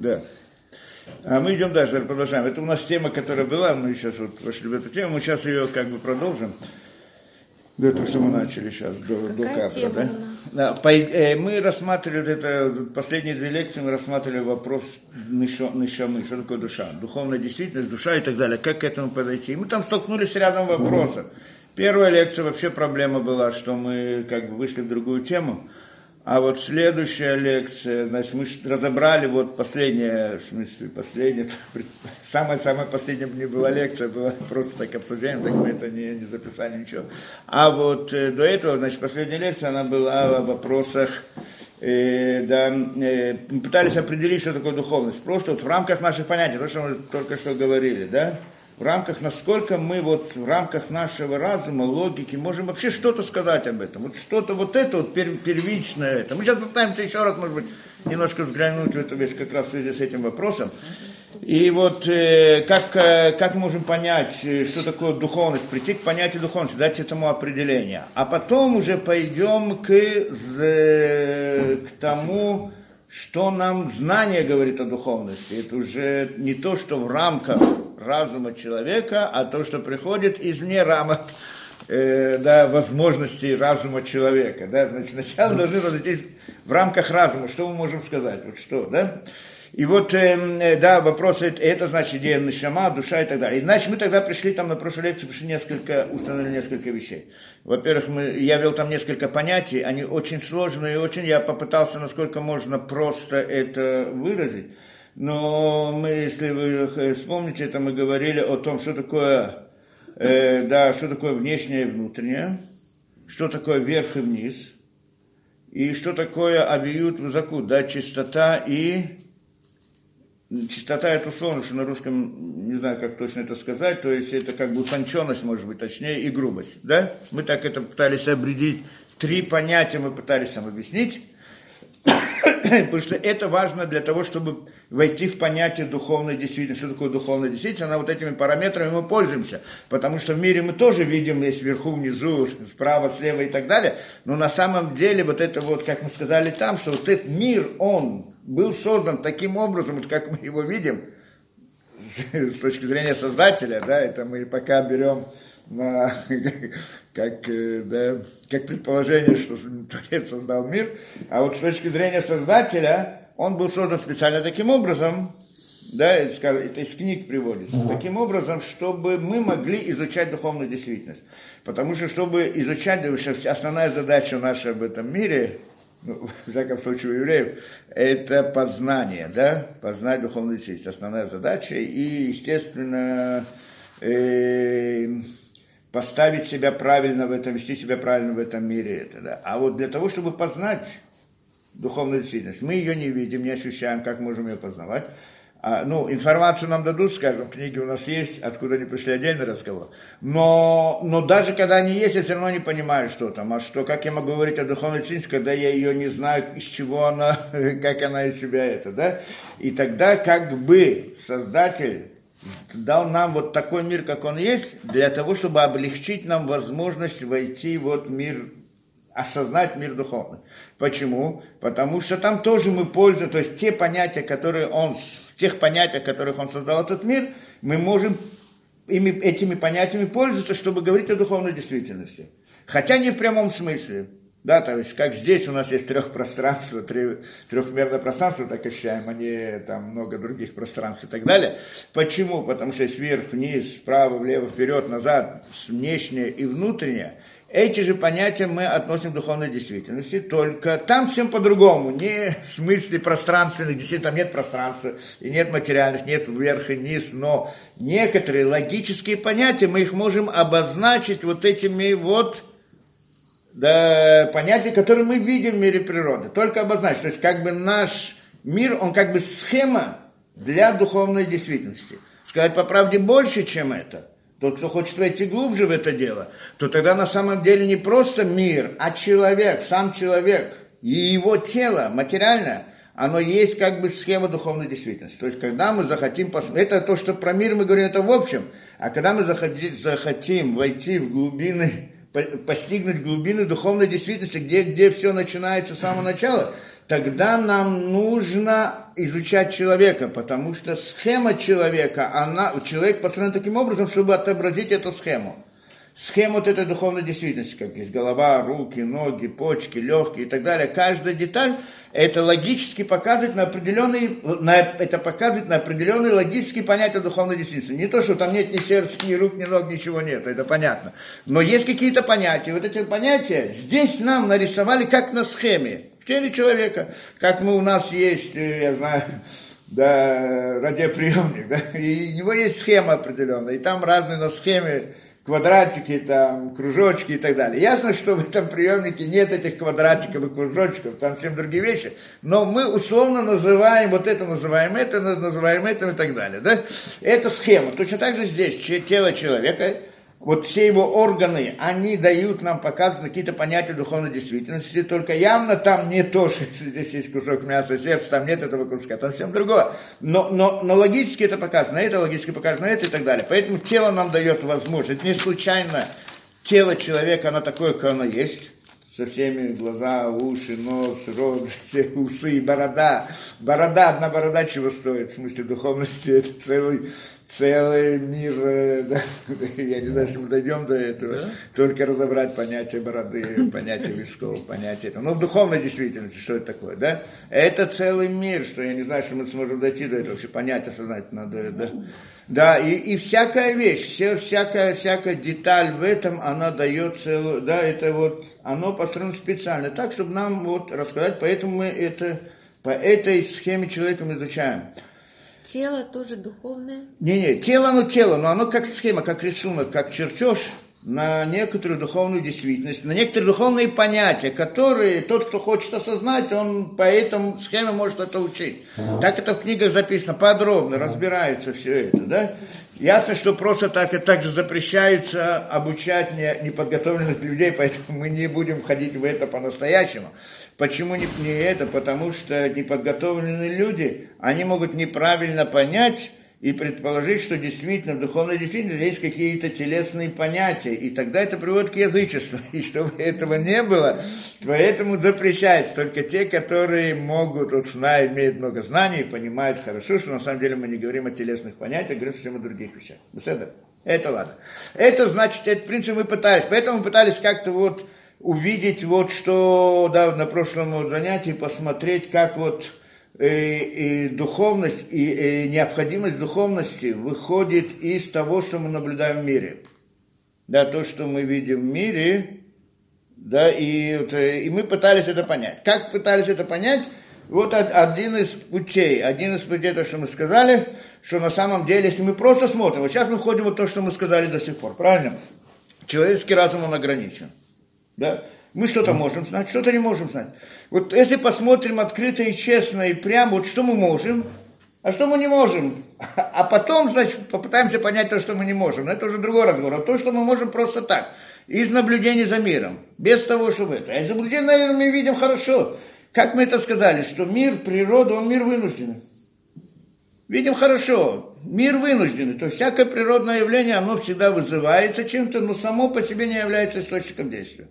Да. А мы идем дальше, продолжаем. Это у нас тема, которая была, мы сейчас вот вошли в эту тему, мы сейчас ее как бы продолжим. Да, то, что мы начали сейчас, до, Какая до кадра, тема да? у нас? Да, по- э, мы рассматривали это, последние две лекции мы рассматривали вопрос нишамы, что такое душа, духовная действительность, душа и так далее, как к этому подойти. И мы там столкнулись с рядом вопросов. Первая лекция вообще проблема была, что мы как бы вышли в другую тему, а вот следующая лекция, значит, мы разобрали вот последняя, в смысле, последняя, самая-самая последняя не была лекция, была просто так обсуждение, так мы это не, не записали ничего. А вот э, до этого, значит, последняя лекция, она была о вопросах, э, да, э, мы пытались определить, что такое духовность. Просто вот в рамках наших понятий, то, что мы только что говорили, да, в рамках, насколько мы вот в рамках нашего разума, логики, можем вообще что-то сказать об этом. Вот что-то вот это вот пер- первичное это. Мы сейчас пытаемся еще раз, может быть, немножко взглянуть в эту вещь как раз в связи с этим вопросом. И вот э, как, э, как мы можем понять, э, что такое духовность, прийти к понятию духовности, дать этому определение. А потом уже пойдем к, з- к тому, что нам знание говорит о духовности. Это уже не то, что в рамках разума человека, а то, что приходит извне рамок э, да, возможностей разума человека. Да? Значит, сначала должны разойтись в рамках разума. Что мы можем сказать? Вот что, да? И вот, э, э, да, вопрос, это, это значит идея нашама, душа и так далее. Иначе мы тогда пришли там на прошлой лекции, пришли несколько, установили несколько вещей. Во-первых, мы, я вел там несколько понятий, они очень сложные, очень я попытался, насколько можно просто это выразить. Но мы, если вы э, вспомните, это мы говорили о том, что такое, э, да, что такое внешнее и внутреннее, что такое верх и вниз, и что такое авиют высоко, да, чистота и Чистота это условно, что на русском не знаю, как точно это сказать, то есть это как бы утонченность, может быть, точнее, и грубость. Да? Мы так это пытались обредить. Три понятия мы пытались там объяснить, потому что это важно для того, чтобы войти в понятие духовной действительности. Что такое духовная действительность? Она вот этими параметрами мы пользуемся, потому что в мире мы тоже видим, есть вверху, внизу, справа, слева и так далее, но на самом деле вот это вот, как мы сказали там, что вот этот мир, он был создан таким образом, как мы его видим, с точки зрения создателя, да, это мы пока берем на, как, э, да, как предположение, что Творец создал мир, а вот с точки зрения создателя, он был создан специально таким образом, да, это из книг приводится, таким образом, чтобы мы могли изучать духовную действительность. Потому что, чтобы изучать, основная задача наша в этом мире, ну, в всяком случае у евреев, это познание, да, познать духовную действительность, основная задача, и, естественно, э, поставить себя правильно в этом, вести себя правильно в этом мире, это, да. А вот для того, чтобы познать духовную действительность, мы ее не видим, не ощущаем, как можем ее познавать, а, ну, информацию нам дадут, скажем, книги у нас есть, откуда они пришли, отдельный разговор. Но, но даже когда они есть, я все равно не понимаю, что там. А что, как я могу говорить о духовной ценности, когда я ее не знаю, из чего она, как она из себя это, да? И тогда как бы Создатель дал нам вот такой мир, как он есть, для того, чтобы облегчить нам возможность войти вот в мир осознать мир духовный. Почему? Потому что там тоже мы пользуемся, то есть те понятия, которые он, тех понятиях, которых он создал этот мир, мы можем ими, этими понятиями пользоваться, чтобы говорить о духовной действительности. Хотя не в прямом смысле. Да, то есть, как здесь у нас есть трехпространство, три, трехмерное пространство, так ощущаем, а не там много других пространств и так далее. Почему? Потому что есть вверх, вниз, справа, влево, вперед, назад, внешнее и внутреннее. Эти же понятия мы относим к духовной действительности, только там всем по-другому, не в смысле пространственных, действительно там нет пространства, и нет материальных, нет вверх и низ, но некоторые логические понятия мы их можем обозначить вот этими вот да, понятия, которые мы видим в мире природы, только обозначить. То есть как бы наш мир, он как бы схема для духовной действительности. Сказать по правде больше, чем это – тот, кто хочет войти глубже в это дело, то тогда на самом деле не просто мир, а человек, сам человек и его тело материальное, оно есть как бы схема духовной действительности. То есть, когда мы захотим посмотреть, это то, что про мир мы говорим, это в общем, а когда мы захотим, захотим войти в глубины, постигнуть глубины духовной действительности, где, где все начинается с самого начала, тогда нам нужно изучать человека, потому что схема человека, она, человек построен таким образом, чтобы отобразить эту схему схема вот этой духовной действительности, как есть голова, руки, ноги, почки, легкие и так далее. Каждая деталь это логически показывает на определенные, на, это показывает на определенные логические понятия духовной действительности. Не то, что там нет ни сердца, ни рук, ни ног, ничего нет, это понятно. Но есть какие-то понятия. Вот эти понятия здесь нам нарисовали как на схеме в теле человека, как мы у нас есть, э, я знаю, да, радиоприемник, да, и у него есть схема определенная, и там разные на схеме квадратики, там, кружочки и так далее. Ясно, что в этом приемнике нет этих квадратиков и кружочков, там всем другие вещи, но мы условно называем, вот это называем это, называем это и так далее. Да? Это схема. Точно так же здесь тело человека, вот все его органы, они дают нам, показывают какие-то понятия духовной действительности, только явно там не то, что здесь есть кусок мяса, сердца, там нет этого куска, там всем другое. Но, но, но логически это показано, это логически показано, это и так далее. Поэтому тело нам дает возможность. Не случайно тело человека, оно такое, как оно есть со всеми глаза, уши, нос, рот, все усы, борода. Борода, одна борода чего стоит, в смысле духовности, это целый целый мир, да, я не знаю, если мы дойдем до этого, да? только разобрать понятие бороды, понятие висков, понятие этого. Ну, в духовной действительности, что это такое, да? Это целый мир, что я не знаю, что мы сможем дойти до этого, вообще понять, осознать надо, да? Да, и, и всякая вещь, все, всякая, всякая деталь в этом, она дает целую, да, это вот, оно построено специально, так, чтобы нам вот рассказать, поэтому мы это, по этой схеме человека мы изучаем. Тело тоже духовное? Не-не, тело, оно тело, но оно как схема, как рисунок, как чертеж на некоторую духовную действительность, на некоторые духовные понятия, которые тот, кто хочет осознать, он по этому схеме может это учить. Ага. Так это в книгах записано подробно, ага. разбирается все это, да? Ясно, что просто так и так же запрещается обучать неподготовленных людей, поэтому мы не будем ходить в это по-настоящему. Почему не, не это? Потому что неподготовленные люди, они могут неправильно понять и предположить, что действительно в духовной действительности есть какие-то телесные понятия, и тогда это приводит к язычеству. И чтобы этого не было, поэтому запрещается только те, которые могут, вот знают, имеют много знаний, понимают хорошо, что на самом деле мы не говорим о телесных понятиях, говорим совсем о других вещах. Это, это ладно. Это значит, этот принцип мы пытались, поэтому мы пытались как-то вот увидеть вот что, да, на прошлом занятии, посмотреть, как вот э, и духовность, и, и необходимость духовности выходит из того, что мы наблюдаем в мире. Да, то, что мы видим в мире, да, и, э, и мы пытались это понять. Как пытались это понять? Вот один из путей, один из путей, то, что мы сказали, что на самом деле, если мы просто смотрим, вот сейчас мы входим в то, что мы сказали до сих пор, правильно? Человеческий разум, он ограничен. Да? Мы что-то можем знать, что-то не можем знать. Вот если посмотрим открыто и честно и прямо, вот что мы можем, а что мы не можем. А потом, значит, попытаемся понять то, что мы не можем. Но это уже другой разговор. А то, что мы можем просто так, из наблюдений за миром, без того, чтобы это. А из наблюдений, наверное, мы видим хорошо. Как мы это сказали, что мир, природа, он мир вынужденный. Видим хорошо, мир вынужденный, то есть всякое природное явление, оно всегда вызывается чем-то, но само по себе не является источником действия.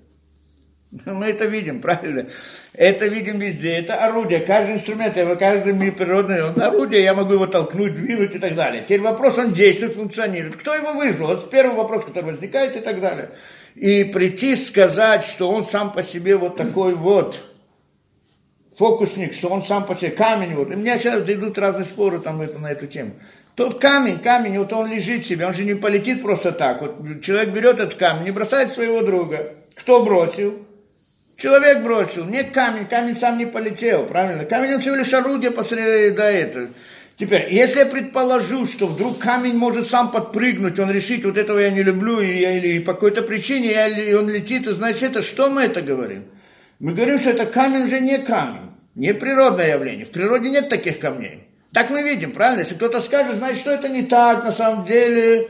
Мы это видим, правильно? Это видим везде. Это орудие. Каждый инструмент, каждый мир природный, он орудие, я могу его толкнуть, двинуть и так далее. Теперь вопрос, он действует, функционирует. Кто его вызвал? Вот первый вопрос, который возникает и так далее. И прийти сказать, что он сам по себе вот такой вот фокусник, что он сам по себе камень. Вот. И у меня сейчас идут разные споры там это, на эту тему. Тот камень, камень, вот он лежит себе, он же не полетит просто так. Вот человек берет этот камень, не бросает своего друга. Кто бросил? Человек бросил, не камень, камень сам не полетел, правильно? Камень он всего лишь орудие посреди до этого. Теперь, если я предположу, что вдруг камень может сам подпрыгнуть, он решит, вот этого я не люблю, или, или по какой-то причине я, и он летит, и значит, это что мы это говорим? Мы говорим, что это камень уже не камень, не природное явление. В природе нет таких камней. Так мы видим, правильно? Если кто-то скажет, значит, что это не так, на самом деле,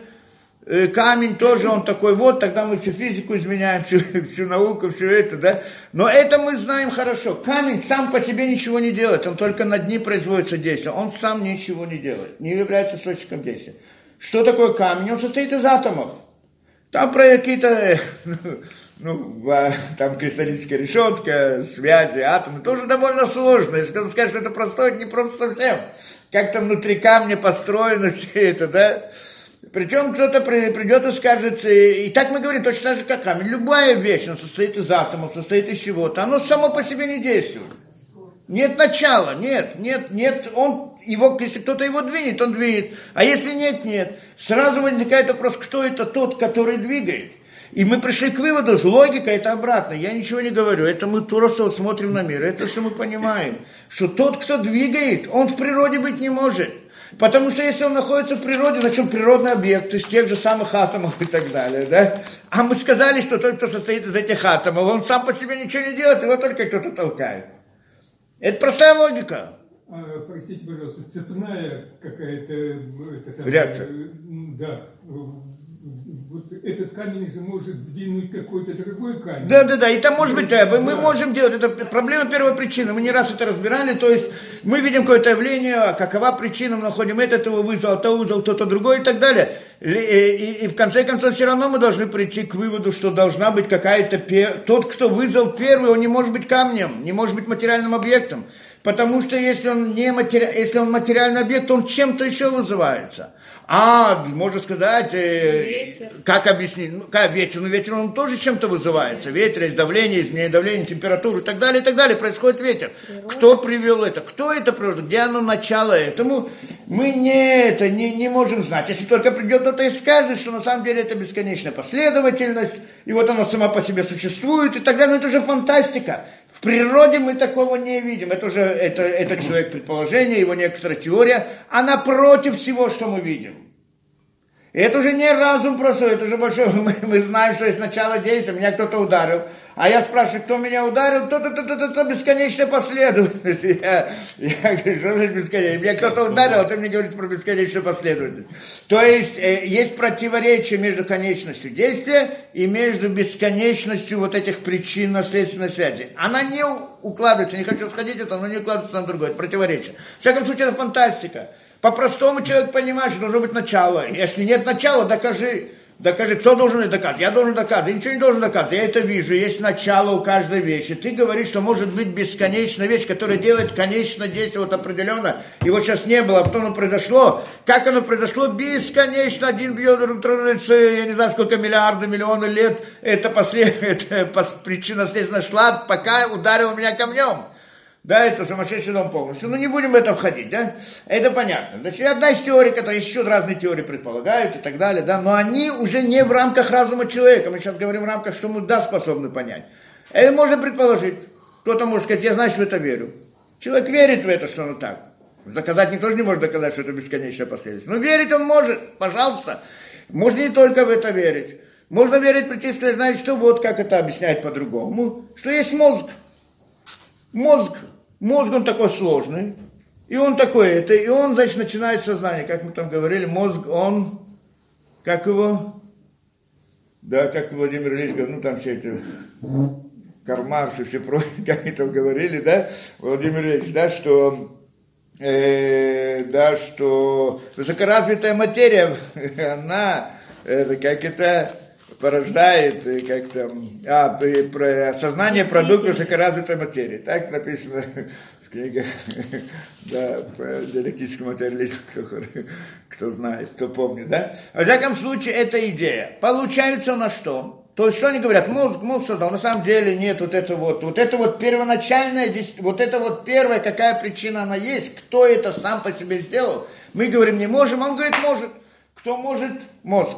камень тоже он такой, вот, тогда мы всю физику изменяем, всю, всю науку, все это, да. Но это мы знаем хорошо. Камень сам по себе ничего не делает, он только над ним производится действие. Он сам ничего не делает, не является источником действия. Что такое камень? Он состоит из атомов. Там про какие-то ну, там кристаллическая решетка, связи, атомы, тоже довольно сложно. Если кто-то скажет, что это простое, это не просто совсем. Как там внутри камня построено все это, да? Причем кто-то придет и скажет, и так мы говорим точно же, как камень. Любая вещь, она состоит из атомов, состоит из чего-то, оно само по себе не действует. Нет начала, нет, нет, нет, он его, если кто-то его двинет, он двинет. А если нет, нет. Сразу возникает вопрос, кто это тот, который двигает. И мы пришли к выводу, что логика это обратно. Я ничего не говорю, это мы просто смотрим на мир. Это что мы понимаем, что тот, кто двигает, он в природе быть не может. Потому что если он находится в природе, на чем природный объект, из тех же самых атомов и так далее, да? А мы сказали, что тот, кто состоит из этих атомов, он сам по себе ничего не делает, его только кто-то толкает. Это простая логика. А, простите, пожалуйста, цепная какая-то это, реакция. Да, вот этот камень же может двинуть какой-то другой камень. Да, да, да, и там может быть, да, мы можем делать, это проблема первой причины, мы не раз это разбирали, то есть мы видим какое-то явление, а какова причина, мы находим этот его вызвал, то вызвал, кто-то другой и так далее. И, и, и в конце концов все равно мы должны прийти к выводу, что должна быть какая-то, тот, кто вызвал первый, он не может быть камнем, не может быть материальным объектом. Потому что если он, не матери... если он материальный объект, он чем-то еще вызывается. А, можно сказать, э, как объяснить, ну, как ветер, ну ветер он тоже чем-то вызывается. Ветер, есть давление, изменение давления, температуру и так далее, и так далее. Происходит ветер. Кто привел это? Кто это привел? Где оно начало этому? Мы не это, не, не можем знать. Если только придет кто-то и скажет, что на самом деле это бесконечная последовательность, и вот она сама по себе существует, и так далее, но это уже фантастика. Природе мы такого не видим. Это уже это, это человек предположение, его некоторая теория. Она против всего, что мы видим. И это уже не разум простой, это уже большой. Мы, мы знаем, что есть начало действия, меня кто-то ударил. А я спрашиваю, кто меня ударил, то-то, то-то, то-то, бесконечная последовательность. Я, я говорю, что значит бесконечная? Меня кто-то ударил, а ты мне говоришь про бесконечную последовательность. То есть, э, есть противоречие между конечностью действия и между бесконечностью вот этих причинно-следственной связи. Она не укладывается, не хочу сходить это, но не укладывается на другое, это противоречие. В всяком случае, это фантастика. По-простому человек понимает, что должно быть начало. Если нет начала, докажи. Докажи, кто должен это доказать? Я должен доказывать. Я ничего не должен доказывать. Я это вижу. Есть начало у каждой вещи. Ты говоришь, что может быть бесконечная вещь, которая делает конечное действие вот определенно. Его сейчас не было, а потом оно произошло. Как оно произошло? Бесконечно. Один бьет, друг я не знаю, сколько миллиарды, миллионы лет. Это, послед... это причина следственно шла, пока ударил меня камнем. Да, это сумасшедший дом полностью. Ну, не будем в это входить, да? Это понятно. Значит, одна из теорий, которая еще разные теории предполагают и так далее, да, но они уже не в рамках разума человека. Мы сейчас говорим в рамках, что мы, да, способны понять. Это можно предположить. Кто-то может сказать, я, значит, в это верю. Человек верит в это, что оно так. Доказать никто же не может доказать, что это бесконечная последовательность. Но верить он может, пожалуйста. Можно не только в это верить. Можно верить, прийти и сказать, знаете, что вот как это объясняет по-другому. Что есть мозг. Мозг, мозг он такой сложный, и он такой это, и он, значит, начинает сознание, как мы там говорили, мозг, он, как его, да, как Владимир Ильич говорил, ну там все эти Кармарс и все прочие, как они там говорили, да, Владимир Ильич, да, что, э, да, что высокоразвитая материя, она, это, как это, порождает как там, а, про сознание продукта высокоразвитой материи. Так написано в книге да, по диалектическому материализму, кто, знает, кто помнит. Да? Во всяком случае, это идея. Получается на что? То есть, что они говорят? Мозг, мозг создал. На самом деле нет вот это вот. Вот это вот первоначальная, вот это вот первая, какая причина она есть, кто это сам по себе сделал. Мы говорим, не можем, он говорит, может. Кто может? Мозг.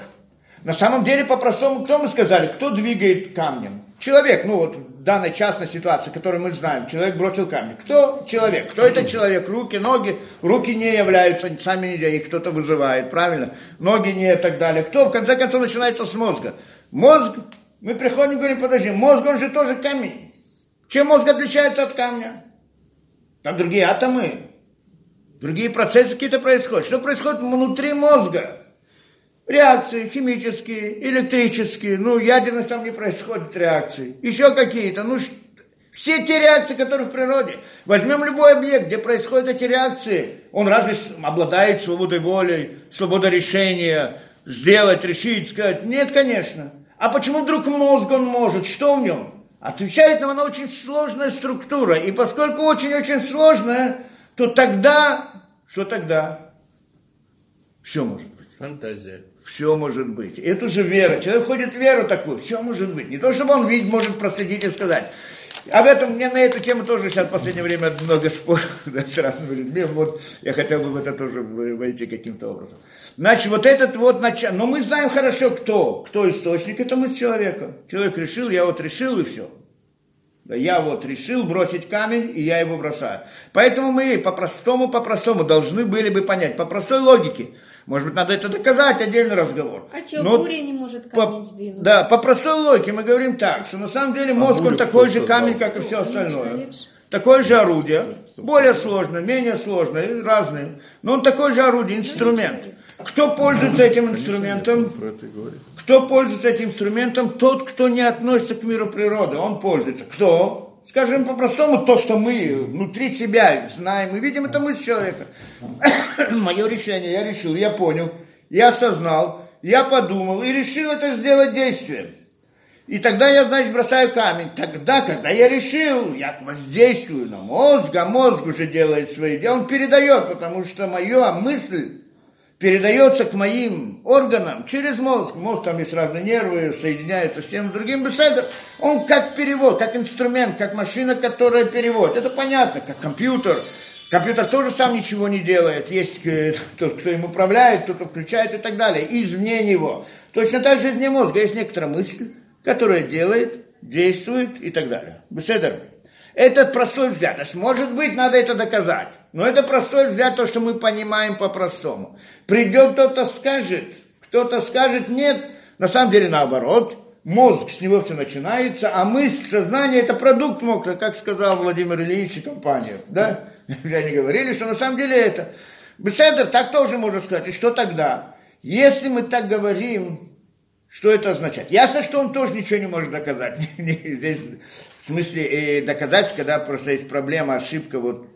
На самом деле, по-простому, кто мы сказали, кто двигает камнем? Человек, ну вот в данной частной ситуации, которую мы знаем, человек бросил камень. Кто человек? Кто это человек? Руки, ноги. Руки не являются сами не их кто-то вызывает, правильно? Ноги не и так далее. Кто? В конце концов, начинается с мозга. Мозг, мы приходим и говорим, подожди, мозг, он же тоже камень. Чем мозг отличается от камня? Там другие атомы, другие процессы какие-то происходят. Что происходит внутри мозга? Реакции химические, электрические, ну, ядерных там не происходит реакций, еще какие-то, ну, все те реакции, которые в природе. Возьмем любой объект, где происходят эти реакции, он разве обладает свободой воли, свободой решения, сделать, решить, сказать? Нет, конечно. А почему вдруг мозг он может? Что в нем? Отвечает нам, она очень сложная структура. И поскольку очень-очень сложная, то тогда, что тогда? Все может быть. Фантазия. Все может быть. Это же вера. Человек ходит в веру такую. Все может быть. Не то, чтобы он видеть может проследить и сказать. Об этом мне на эту тему тоже сейчас в последнее время много споров да, с разными людьми. Вот я хотел бы в это тоже войти каким-то образом. Значит, вот этот вот начало. Но мы знаем хорошо, кто. Кто источник, это мы с человеком. Человек решил, я вот решил и все. Я вот решил бросить камень, и я его бросаю. Поэтому мы по-простому, по-простому должны были бы понять, по простой логике – может быть, надо это доказать, отдельный разговор. А что, Но буря не может камень по, сдвинуть? Да, по простой логике мы говорим так, что на самом деле мозг, а он такой же камень, как и все остальное. Такое же орудие, более сложное, менее сложное, разные. Но он такой же орудие, инструмент. Кто пользуется этим инструментом? Кто пользуется этим инструментом? Тот, кто не относится к миру природы. Он пользуется. Кто? Скажем по-простому, то, что мы внутри себя знаем и видим, это мысль человека. Мое решение, я решил, я понял, я осознал, я подумал и решил это сделать действием. И тогда я, значит, бросаю камень. Тогда, когда я решил, я воздействую на мозг, а мозг уже делает свои дела, он передает, потому что моя мысль передается к моим органам через мозг. Мозг там есть разные нервы, соединяется с тем другим беседом. Он как перевод, как инструмент, как машина, которая переводит. Это понятно, как компьютер. Компьютер тоже сам ничего не делает. Есть э, тот, кто им управляет, кто-то включает и так далее. Извне него. Точно так же извне мозга есть некоторая мысль, которая делает, действует и так далее. Беседер. Это простой взгляд. Может быть, надо это доказать. Но это простой взгляд, то, что мы понимаем по-простому. Придет кто-то скажет, кто-то скажет нет, на самом деле наоборот. Мозг, с него все начинается, а мысль, сознание – это продукт мозга, как сказал Владимир Ильич и компания. Да? Они говорили, что на самом деле это. Беседер так тоже можно сказать. И что тогда? Если мы так говорим, что это означает? Ясно, что он тоже ничего не может доказать. Здесь в смысле э, доказать, когда просто есть проблема, ошибка, вот,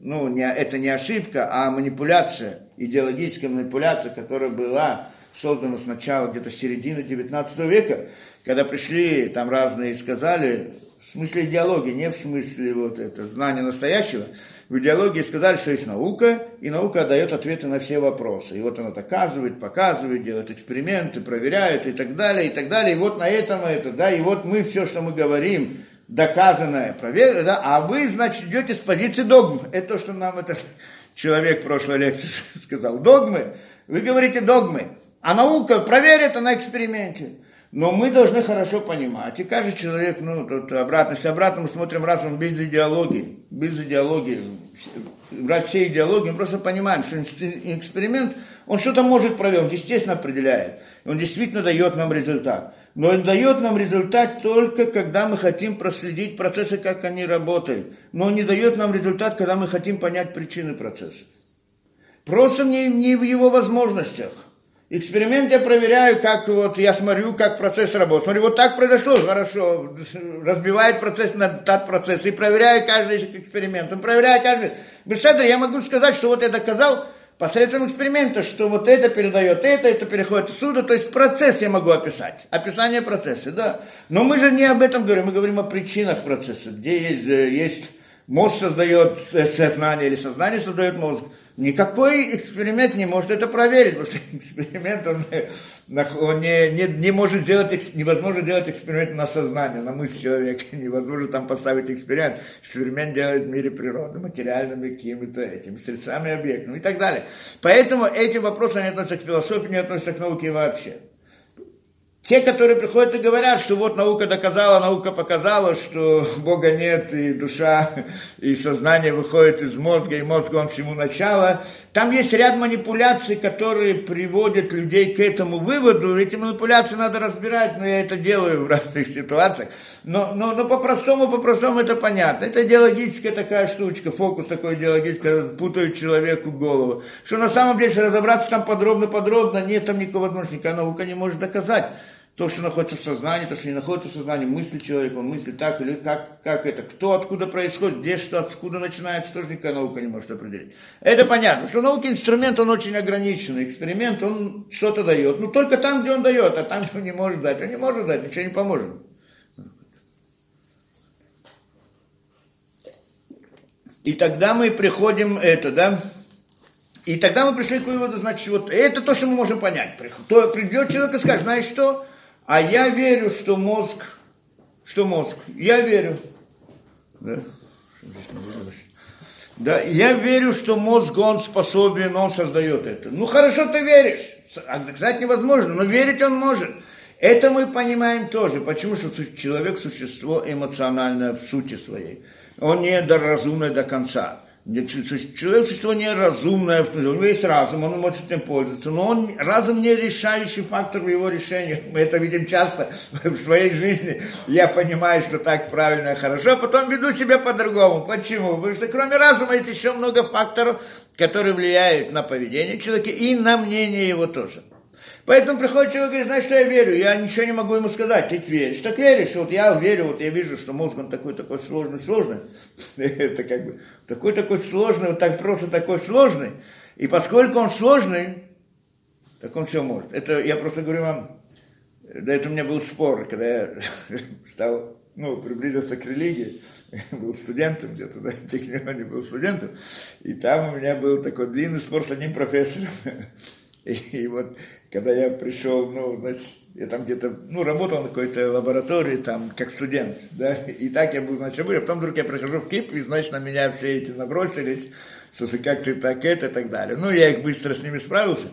ну, не, это не ошибка, а манипуляция, идеологическая манипуляция, которая была создана сначала где-то середины 19 века, когда пришли там разные и сказали, в смысле идеологии, не в смысле вот это знания настоящего, в идеологии сказали, что есть наука, и наука дает ответы на все вопросы. И вот она доказывает, показывает, делает эксперименты, проверяет и так далее, и так далее. И вот на этом это, да, и вот мы все, что мы говорим, доказанное, проверено, да, а вы, значит, идете с позиции догмы. Это то, что нам этот человек в прошлой лекции сказал. Догмы, вы говорите догмы, а наука проверит на эксперименте. Но мы должны хорошо понимать, и каждый человек, ну, тут обратно, если обратно мы смотрим разум без идеологии, без идеологии, брать все идеологии, мы просто понимаем, что эксперимент, он что-то может проверить, он естественно определяет, он действительно дает нам результат. Но он дает нам результат только, когда мы хотим проследить процессы, как они работают. Но он не дает нам результат, когда мы хотим понять причины процесса. Просто не, не в его возможностях. Эксперимент я проверяю, как вот я смотрю, как процесс работает. Смотрю, вот так произошло, хорошо, разбивает процесс на тот процесс. И проверяю каждый эксперимент. Он проверяет каждый. Беседр, я могу сказать, что вот я доказал посредством эксперимента, что вот это передает это, это переходит отсюда. То есть процесс я могу описать. Описание процесса, да. Но мы же не об этом говорим, мы говорим о причинах процесса. Где есть, есть мозг создает сознание или сознание создает мозг. Никакой эксперимент не может это проверить, потому что эксперимент он, он не, не, не может сделать, невозможно делать эксперимент на сознание, на мысль человека, невозможно там поставить эксперимент. Эксперимент делает в мире природы, материальными какими-то этими средствами, объектами и так далее. Поэтому эти вопросы не относятся к философии, не относятся к науке вообще. Те, которые приходят и говорят, что вот наука доказала, наука показала, что Бога нет, и душа, и сознание выходит из мозга, и мозг он всему начало. Там есть ряд манипуляций, которые приводят людей к этому выводу. Эти манипуляции надо разбирать, но я это делаю в разных ситуациях. Но, но, но по-простому, по-простому это понятно. Это идеологическая такая штучка, фокус такой идеологический, путает человеку голову. Что на самом деле, разобраться там подробно-подробно, нет там никакой возможности, наука не может доказать то, что находится в сознании, то, что не находится в сознании, мысли человека, он мыслит так или как, как это, кто, откуда происходит, где что, откуда начинается, тоже никакая наука не может определить. Это понятно, что наука инструмент, он очень ограниченный, эксперимент, он что-то дает, но только там, где он дает, а там, где он не может дать, он не может дать, ничего не поможет. И тогда мы приходим, это, да, и тогда мы пришли к выводу, значит, вот это то, что мы можем понять. То придет человек и скажет, знаешь что, а я верю, что мозг, что мозг, я верю. Да, да, я верю, что мозг, он способен, он создает это. Ну, хорошо, ты веришь. Сказать невозможно, но верить он может. Это мы понимаем тоже. Почему? Что человек – существо эмоциональное в сути своей. Он не разумный до конца. Человек существо неразумное, у него есть разум, он может им пользоваться, но он, разум не решающий фактор в его решении. Мы это видим часто в своей жизни. Я понимаю, что так правильно хорошо, а потом веду себя по-другому. Почему? Потому что кроме разума есть еще много факторов, которые влияют на поведение человека и на мнение его тоже. Поэтому приходит человек и говорит, знаешь, что я верю, я ничего не могу ему сказать, ты веришь. Так веришь, вот я верю, вот я вижу, что мозг он такой-такой сложный, сложный. Это как бы такой-такой сложный, вот так просто такой сложный. И поскольку он сложный, так он все может. Это я просто говорю вам, да это у меня был спор, когда я стал, ну, приблизился к религии, был студентом где-то, да, в был студентом, и там у меня был такой длинный спор с одним профессором. И, вот когда я пришел, ну, значит, я там где-то, ну, работал на какой-то лаборатории, там, как студент, да, и так я был, значит, а потом вдруг я прихожу в КИП, и, значит, на меня все эти набросились, слушай, как ты так это и так далее. Ну, я их быстро с ними справился.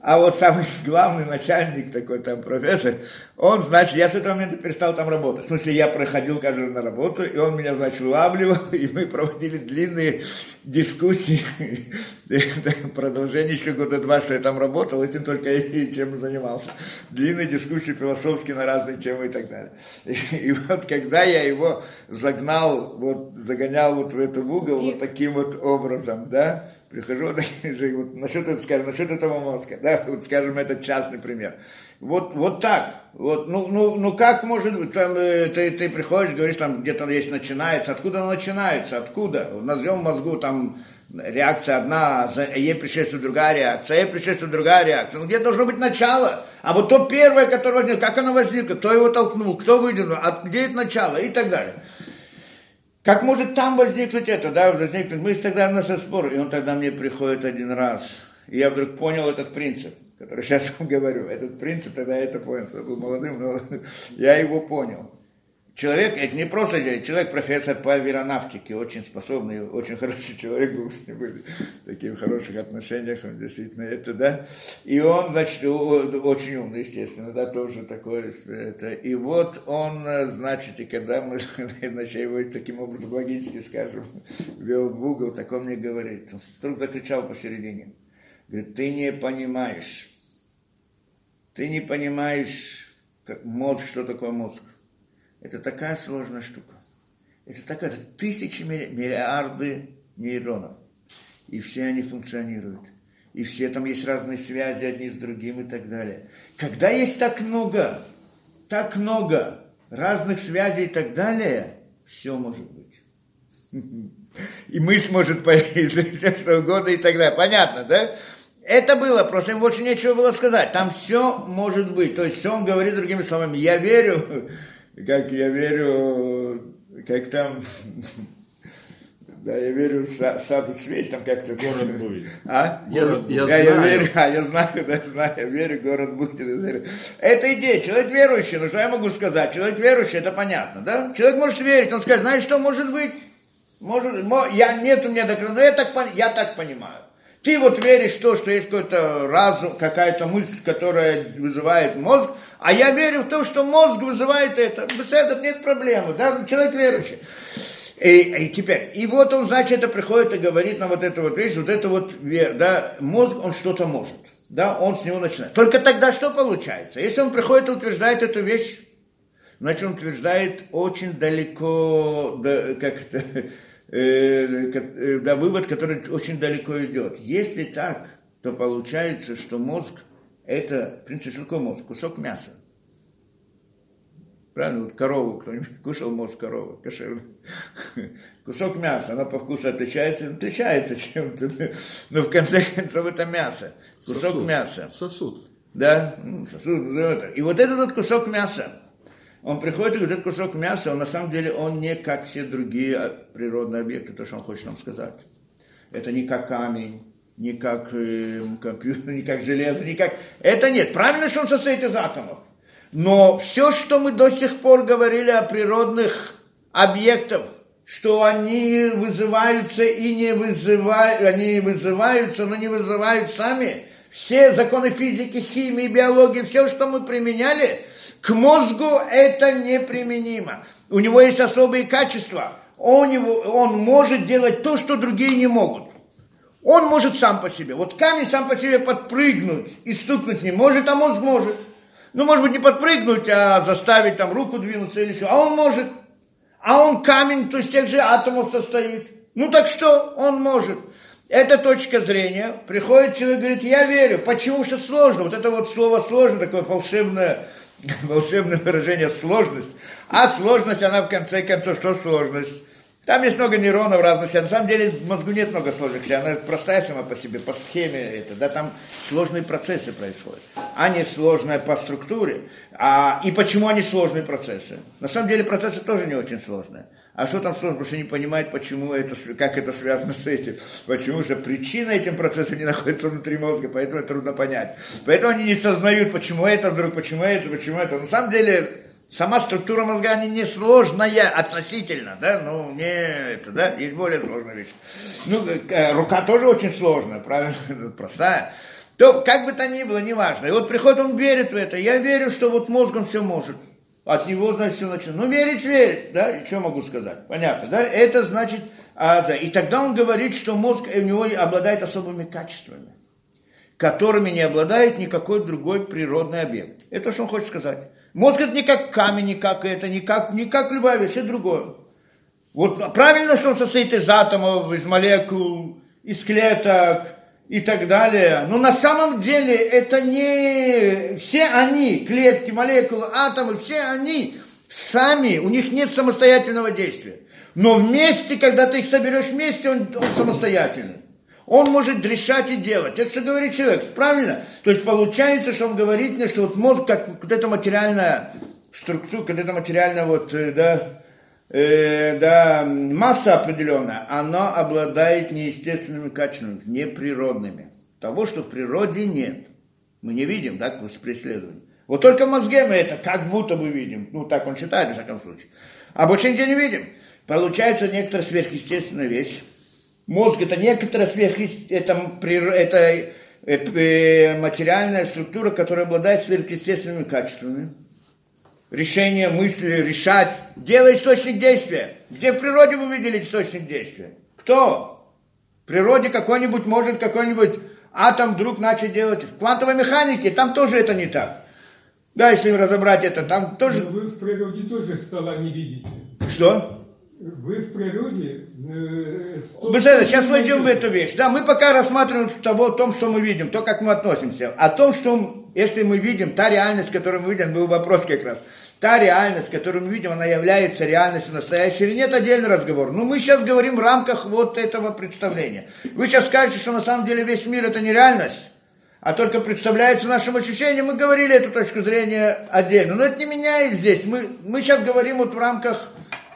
А вот самый главный начальник, такой там профессор, он, значит, я с этого момента перестал там работать. В смысле, я проходил каждый на работу, и он меня, значит, вылавливал, и мы проводили длинные дискуссии, продолжение еще года два, что я там работал, этим только и чем занимался. Длинные дискуссии философские на разные темы и так далее. И, и вот когда я его загнал, вот загонял вот в этот угол вот таким вот образом, да, прихожу, вот, насчет, это, скажем, насчет этого мозга, да, вот скажем, это частный пример. Вот, вот так, вот, ну, ну, ну как может быть, там, э, ты, ты приходишь, говоришь, там где-то есть начинается, откуда оно начинается, откуда, назовем мозгу там реакция одна, за ей предшествует другая реакция, ей предшествует другая реакция. Ну где должно быть начало? А вот то первое, которое возникло, как оно возникло, кто его толкнул, кто выдвинул, а где это начало и так далее. Как может там возникнуть это, да, возникнуть? Мы тогда на спор, и он тогда мне приходит один раз. И я вдруг понял этот принцип, который сейчас вам говорю. Этот принцип, тогда я это понял, я был молодым, но я его понял. Человек, это не просто человек, профессор по аэронавтике, очень способный, очень хороший человек был с ним, были в хороших отношениях, он действительно это, да. И он, значит, очень умный, естественно, да, тоже такой, это. И вот он, значит, и когда мы, значит, его таким образом логически, скажем, вел в угол, так он мне говорит, он вдруг закричал посередине, говорит, ты не понимаешь, ты не понимаешь, как мозг, что такое мозг. Это такая сложная штука. Это такая, это тысячи миллиарды нейронов. И все они функционируют. И все там есть разные связи одни с другим и так далее. Когда есть так много, так много разных связей и так далее, все может быть. И мысль может появиться, все что угодно и так далее. Понятно, да? Это было, просто им больше нечего было сказать. Там все может быть. То есть, все он говорит другими словами. Я верю, как я верю, как там, да, я верю в саду свесть, там как-то... Город будет. А? Город я, будет. Я, я, я верю, а, я знаю, да, знаю, я верю, город будет. Верю. Это идея, человек верующий, ну что я могу сказать? Человек верующий, это понятно, да? Человек может верить, он скажет, знаешь что, может быть, может, я, нет у меня доказательств, но я так, я так понимаю. Ты вот веришь в то, что есть какой-то разум, какая-то мысль, которая вызывает мозг, а я верю в то, что мозг вызывает это. Без этого нет проблемы, да, человек верующий. И, и теперь, и вот он, значит, это приходит и говорит нам вот эту вот вещь, вот это вот, да, мозг, он что-то может, да, он с него начинает. Только тогда что получается? Если он приходит и утверждает эту вещь, значит, он утверждает очень далеко, да, как то э, э, да, вывод, который очень далеко идет. Если так, то получается, что мозг это, в принципе, что мозг? Кусок мяса. Правильно? Вот корову, кто-нибудь кушал мозг коровы, кошерный. Кусок мяса, оно по вкусу отличается, отличается чем-то. Но в конце концов это мясо. Кусок Сосуд. мяса. Сосуд. Да, ну, сосуд. И вот этот вот кусок мяса, он приходит и говорит, этот кусок мяса, он на самом деле, он не как все другие природные объекты, то, что он хочет нам сказать. Это не как камень, не как э, компьютер, не как железо, не как... Это нет. Правильно, что он состоит из атомов. Но все, что мы до сих пор говорили о природных объектах, что они вызываются и не вызывают, они вызываются, но не вызывают сами. Все законы физики, химии, биологии, все, что мы применяли, к мозгу это неприменимо. У него есть особые качества. Он, его, он может делать то, что другие не могут. Он может сам по себе. Вот камень сам по себе подпрыгнуть и стукнуть не может, а мозг может. Ну, может быть, не подпрыгнуть, а заставить там руку двинуться или что. А он может. А он камень, то есть тех же атомов состоит. Ну так что? Он может. Это точка зрения. Приходит человек и говорит, я верю. Почему что сложно? Вот это вот слово сложно, такое волшебное, волшебное выражение сложность. А сложность, она в конце концов, что сложность? Там есть много нейронов разных. На самом деле в мозгу нет много сложных. Она простая сама по себе, по схеме это. Да, там сложные процессы происходят. Они сложные по структуре. А, и почему они сложные процессы? На самом деле процессы тоже не очень сложные. А что там сложно? Потому что не понимают, почему это, как это связано с этим. Почему же причина этим процессам не находится внутри мозга, поэтому это трудно понять. Поэтому они не сознают, почему это вдруг, почему это, почему это. На самом деле сама структура мозга не, не сложная относительно, да, ну, не это, да, есть более сложная вещь. Ну, э, рука тоже очень сложная, правильно, простая. То, как бы то ни было, неважно. И вот приходит, он верит в это. Я верю, что вот мозгом все может. От него, значит, все начинает. Ну, верить, верить, да, и что могу сказать? Понятно, да? Это значит, а, да. и тогда он говорит, что мозг у него обладает особыми качествами, которыми не обладает никакой другой природный объект. Это то, что он хочет сказать. Мозг это не как камень, не как это, не как, не как любая вещь, это другое. Вот правильно, что он состоит из атомов, из молекул, из клеток и так далее. Но на самом деле это не все они, клетки, молекулы, атомы, все они сами, у них нет самостоятельного действия. Но вместе, когда ты их соберешь вместе, он, он самостоятельный. Он может решать и делать. Это что говорит человек, правильно? То есть получается, что он говорит мне, что вот мозг, как вот эта материальная структура, как эта материальная вот, да, э, да, масса определенная, она обладает неестественными качествами, неприродными. Того, что в природе нет. Мы не видим, да, при исследовании. Вот только в мозге мы это как будто бы видим. Ну, так он считает, в всяком случае. А больше нигде не видим. Получается некоторая сверхъестественная вещь. Мозг это некоторая сверхъестественная, это, это, это материальная структура, которая обладает сверхъестественными качествами. Решение мысли, решать. Дело источник действия. Где в природе вы видели источник действия? Кто? В природе какой-нибудь может какой-нибудь атом вдруг начать делать. В квантовой механике там тоже это не так. Да, если разобрать это, там тоже... Но вы в природе тоже стола не видите. Что? Вы в природе... Э, стол- Беседа, сейчас войдем в эту вещь. Да, мы пока рассматриваем того, о том, что мы видим, то, как мы относимся. О том, что, если мы видим, та реальность, которую мы видим, был вопрос как раз. Та реальность, которую мы видим, она является реальностью настоящей или нет, отдельный разговор. Но мы сейчас говорим в рамках вот этого представления. Вы сейчас скажете, что на самом деле весь мир это не реальность, а только представляется нашим ощущением. Мы говорили эту точку зрения отдельно. Но это не меняет здесь. Мы, мы сейчас говорим вот в рамках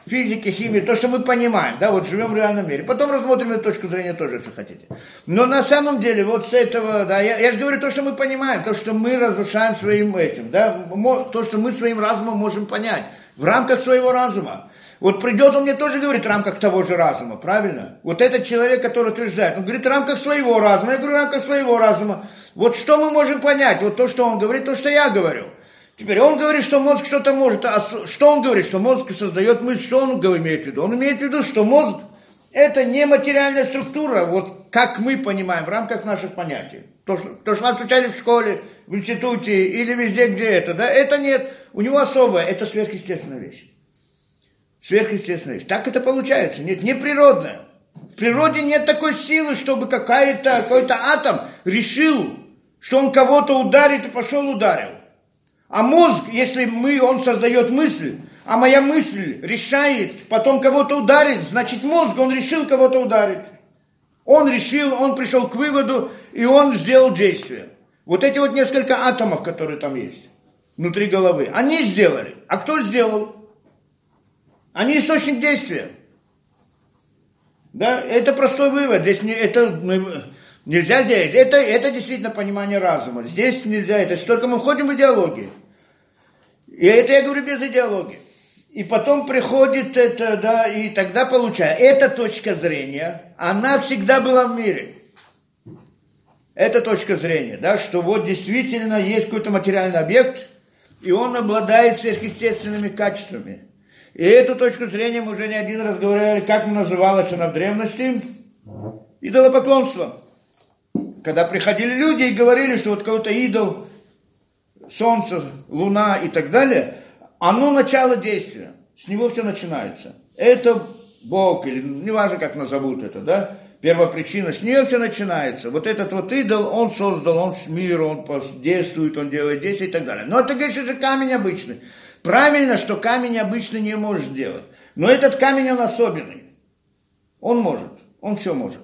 физики, химии, то, что мы понимаем, да, вот живем в реальном мире. Потом рассмотрим эту точку зрения тоже, если хотите. Но на самом деле, вот с этого, да, я, я же говорю то, что мы понимаем, то, что мы разрушаем своим этим, да, то, что мы своим разумом можем понять, в рамках своего разума. Вот придет он мне тоже говорит в рамках того же разума, правильно? Вот этот человек, который утверждает, он говорит в рамках своего разума, я говорю в рамках своего разума. Вот что мы можем понять? Вот то, что он говорит, то, что я говорю. Теперь он говорит, что мозг что-то может. А что он говорит? Что мозг создает мысль, что он имеет в виду? Он имеет в виду, что мозг это не материальная структура, вот как мы понимаем в рамках наших понятий. То, что, то, что нас учали в школе, в институте или везде, где это, да, это нет. У него особое, это сверхъестественная вещь. Сверхъестественная вещь. Так это получается. Нет, не природная. В природе нет такой силы, чтобы какая-то, какой-то атом решил, что он кого-то ударит и пошел ударил. А мозг, если мы, он создает мысль, а моя мысль решает потом кого-то ударить, значит мозг, он решил кого-то ударить. Он решил, он пришел к выводу, и он сделал действие. Вот эти вот несколько атомов, которые там есть, внутри головы, они сделали. А кто сделал? Они источник действия. Да, это простой вывод. Здесь не, это нельзя здесь. Это, это действительно понимание разума. Здесь нельзя. Это только мы входим в идеологию. И это я говорю без идеологии. И потом приходит это, да, и тогда получаю. Эта точка зрения, она всегда была в мире. Это точка зрения, да, что вот действительно есть какой-то материальный объект, и он обладает сверхъестественными качествами. И эту точку зрения мы уже не один раз говорили, как называлась она в древности. Идолопоклонство. Когда приходили люди и говорили, что вот какой-то идол, солнце, луна и так далее, оно начало действия. С него все начинается. Это Бог, или неважно, как назовут это, да, первопричина, с нее все начинается. Вот этот вот идол, он создал, он с мир, он действует, он делает действия и так далее. Но это, конечно же, камень обычный. Правильно, что камень обычно не может сделать. Но этот камень, он особенный. Он может. Он все может.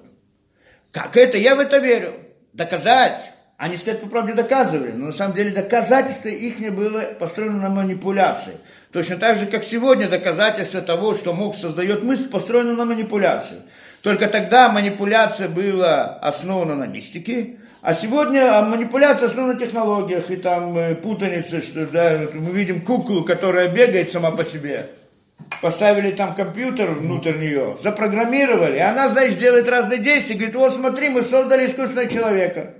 Как это? Я в это верю. Доказать. Они, сказать, по правде доказывали, но на самом деле доказательство их не было построено на манипуляции. Точно так же, как сегодня доказательство того, что Мог создает мысль, построено на манипуляции. Только тогда манипуляция была основана на мистике, а сегодня манипуляция основана на технологиях, и там э, путаница, что да, мы видим куклу, которая бегает сама по себе. Поставили там компьютер внутрь нее, запрограммировали, и она, знаешь, делает разные действия, говорит, вот смотри, мы создали искусственного человека.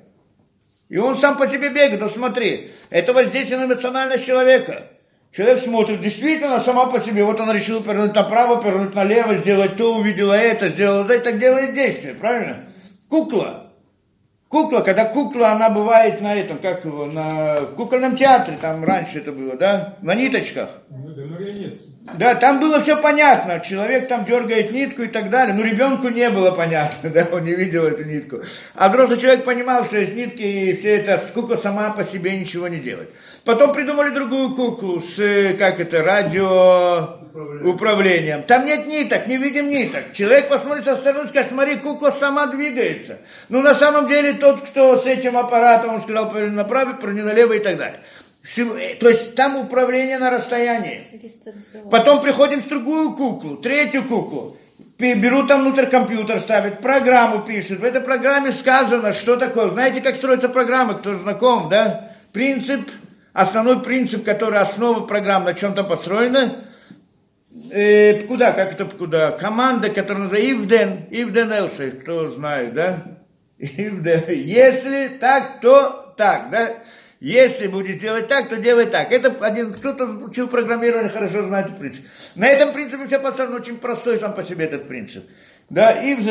И он сам по себе бегает, вот смотри, это воздействие на эмоциональность человека. Человек смотрит, действительно, сама по себе, вот она решила повернуть направо, повернуть налево, сделать то, увидела это, сделала это, и так делает действие, правильно? Кукла. Кукла, когда кукла, она бывает на этом, как его, на кукольном театре, там раньше это было, да, на ниточках. Ну да, марионетки. Да, там было все понятно, человек там дергает нитку и так далее, но ребенку не было понятно, да, он не видел эту нитку. А взрослый человек понимал, что из нитки и все это, кукла сама по себе ничего не делает. Потом придумали другую куклу с, как это, радио управлением. Там нет ниток, не видим ниток. Человек посмотрит со стороны и скажет, смотри, кукла сама двигается. Ну, на самом деле, тот, кто с этим аппаратом, он сказал, поверни направо, поверни налево и так далее. Э, то есть там управление на расстоянии. Потом приходим в другую куклу, третью куклу. Берут там внутрь компьютер, ставят, программу пишут. В этой программе сказано, что такое. Знаете, как строится программа, кто знаком, да? Принцип, основной принцип, который основа программы, на чем там построена. Э, куда, как это куда? Команда, которая называется Ивден, Ивден Элши, кто знает, да? Ивден. Если так, то так, да? Если будешь делать так, то делай так. Это один, кто-то учил программирование, хорошо знает этот принцип. На этом принципе все построено очень простой сам по себе этот принцип. Да, и в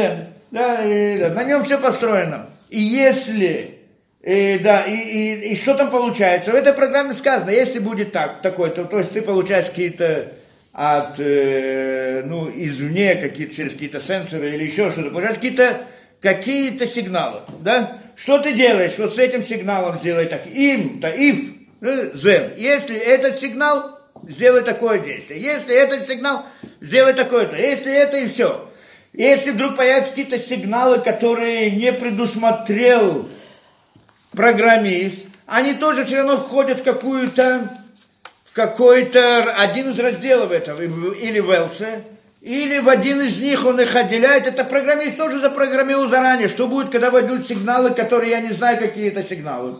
да, и, да, на нем все построено. И если, и, да, и, и, и что там получается? В этой программе сказано, если будет так, такой, то, то есть ты получаешь какие-то от, э, ну, извне, какие-то, через какие-то сенсоры или еще что-то, получаешь какие-то какие-то сигналы, да? Что ты делаешь? Вот с этим сигналом сделай так. Им, то if, э, зен. Если этот сигнал, сделай такое действие. Если этот сигнал, сделай такое-то. Если это и все. Если вдруг появятся какие-то сигналы, которые не предусмотрел программист, они тоже все равно входят в какую-то в какой-то один из разделов этого, или в else, или в один из них он их отделяет. Это программист тоже запрограммировал заранее, что будет, когда войдут сигналы, которые я не знаю, какие это сигналы.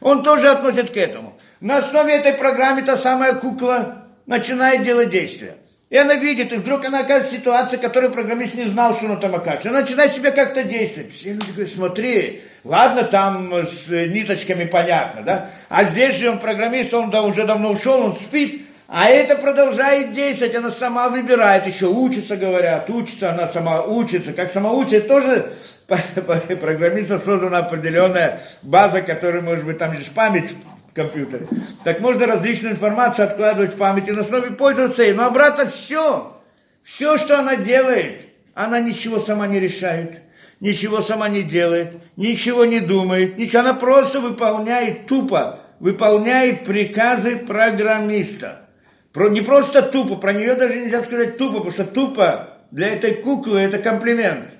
Он тоже относит к этому. На основе этой программы та самая кукла начинает делать действия. И она видит, и вдруг она оказывается в ситуации, которую программист не знал, что он там окажется. Она начинает себя как-то действовать. Все люди говорят, смотри, ладно, там с ниточками понятно, да? А здесь же он программист, он да, уже давно ушел, он спит, а это продолжает действовать, она сама выбирает, еще учится, говорят, учится, она сама учится. Как сама учится, тоже программиста создана определенная база, которая, может быть, там есть память в компьютере. Так можно различную информацию откладывать в память и на основе пользоваться ей. Но обратно все, все, что она делает, она ничего сама не решает. Ничего сама не делает, ничего не думает, ничего, она просто выполняет тупо, выполняет приказы программиста. Про, не просто тупо, про нее даже нельзя сказать тупо, потому что тупо для этой куклы это комплимент.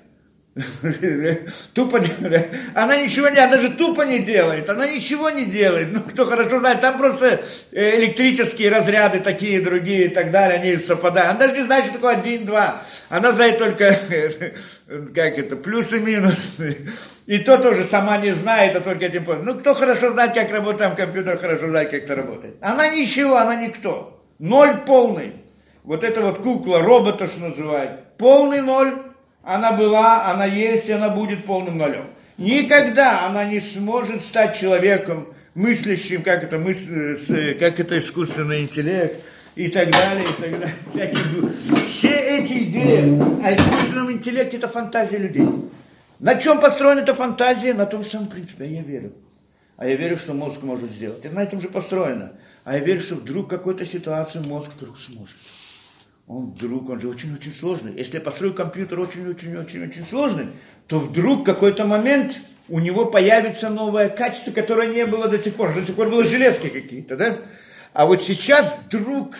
Тупо Она ничего не, она даже тупо не делает, она ничего не делает. Ну, кто хорошо знает, там просто э, электрические разряды такие, другие и так далее, они совпадают. Она даже не знает, что такое один, два. Она знает только, как это, плюс и минус. И то тоже сама не знает, а только этим пользуется. Ну, кто хорошо знает, как работает там компьютер, хорошо знает, как это работает. Она ничего, она никто. Ноль полный. Вот эта вот кукла, робота, что называют. Полный ноль она была, она есть, и она будет полным нолем. Никогда она не сможет стать человеком, мыслящим, как это, мысль, как это искусственный интеллект, и так далее, и так далее. Все эти идеи о искусственном интеллекте – это фантазия людей. На чем построена эта фантазия? На том самом принципе. А я верю. А я верю, что мозг может сделать. Это на этом же построено. А я верю, что вдруг какой-то ситуации мозг вдруг сможет он вдруг, он же очень-очень сложный. Если я построю компьютер очень-очень-очень-очень сложный, то вдруг какой-то момент у него появится новое качество, которое не было до сих пор. До сих пор было железки какие-то, да? А вот сейчас вдруг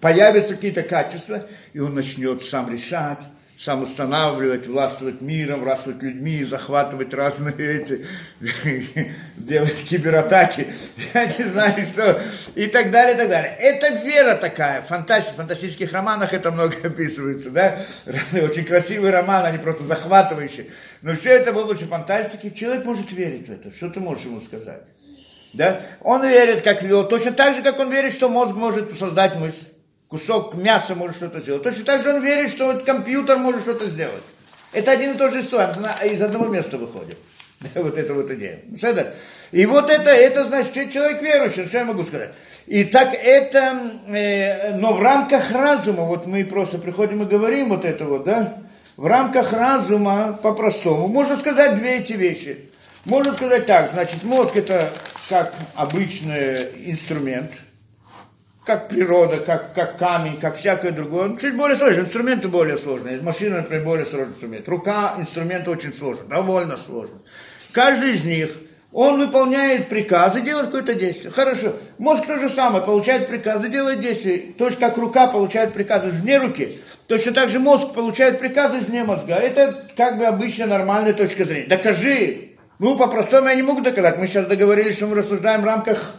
появятся какие-то качества, и он начнет сам решать, сам устанавливать, властвовать миром, властвовать людьми, захватывать разные эти, делать кибератаки, я не знаю что, и так далее, и так далее. Это вера такая, фантастика, в фантастических романах это много описывается, да, очень красивый роман, они просто захватывающие. Но все это в области фантастики, человек может верить в это, что ты можешь ему сказать? Да? Он верит, как точно так же, как он верит, что мозг может создать мысль кусок мяса может что-то сделать. Точно так же он верит, что вот компьютер может что-то сделать. Это один и тот же она из одного места выходит. Вот это вот идея. И вот это, это значит, человек верующий, что я могу сказать. И так это, э, но в рамках разума, вот мы просто приходим и говорим вот это вот, да, в рамках разума по-простому, можно сказать две эти вещи. Можно сказать так, значит, мозг это как обычный инструмент – как природа, как, как камень, как всякое другое. Ну, чуть более сложно, инструменты более сложные. Машина, например, более сложный инструмент. Рука, инструмент очень сложный, довольно сложный. Каждый из них, он выполняет приказы, делает какое-то действие. Хорошо. Мозг то же самое, получает приказы, делает действия. Точно как рука получает приказы извне руки, точно так же мозг получает приказы извне мозга. Это как бы обычная нормальная точка зрения. Докажи. Ну, по-простому я не могу доказать. Мы сейчас договорились, что мы рассуждаем в рамках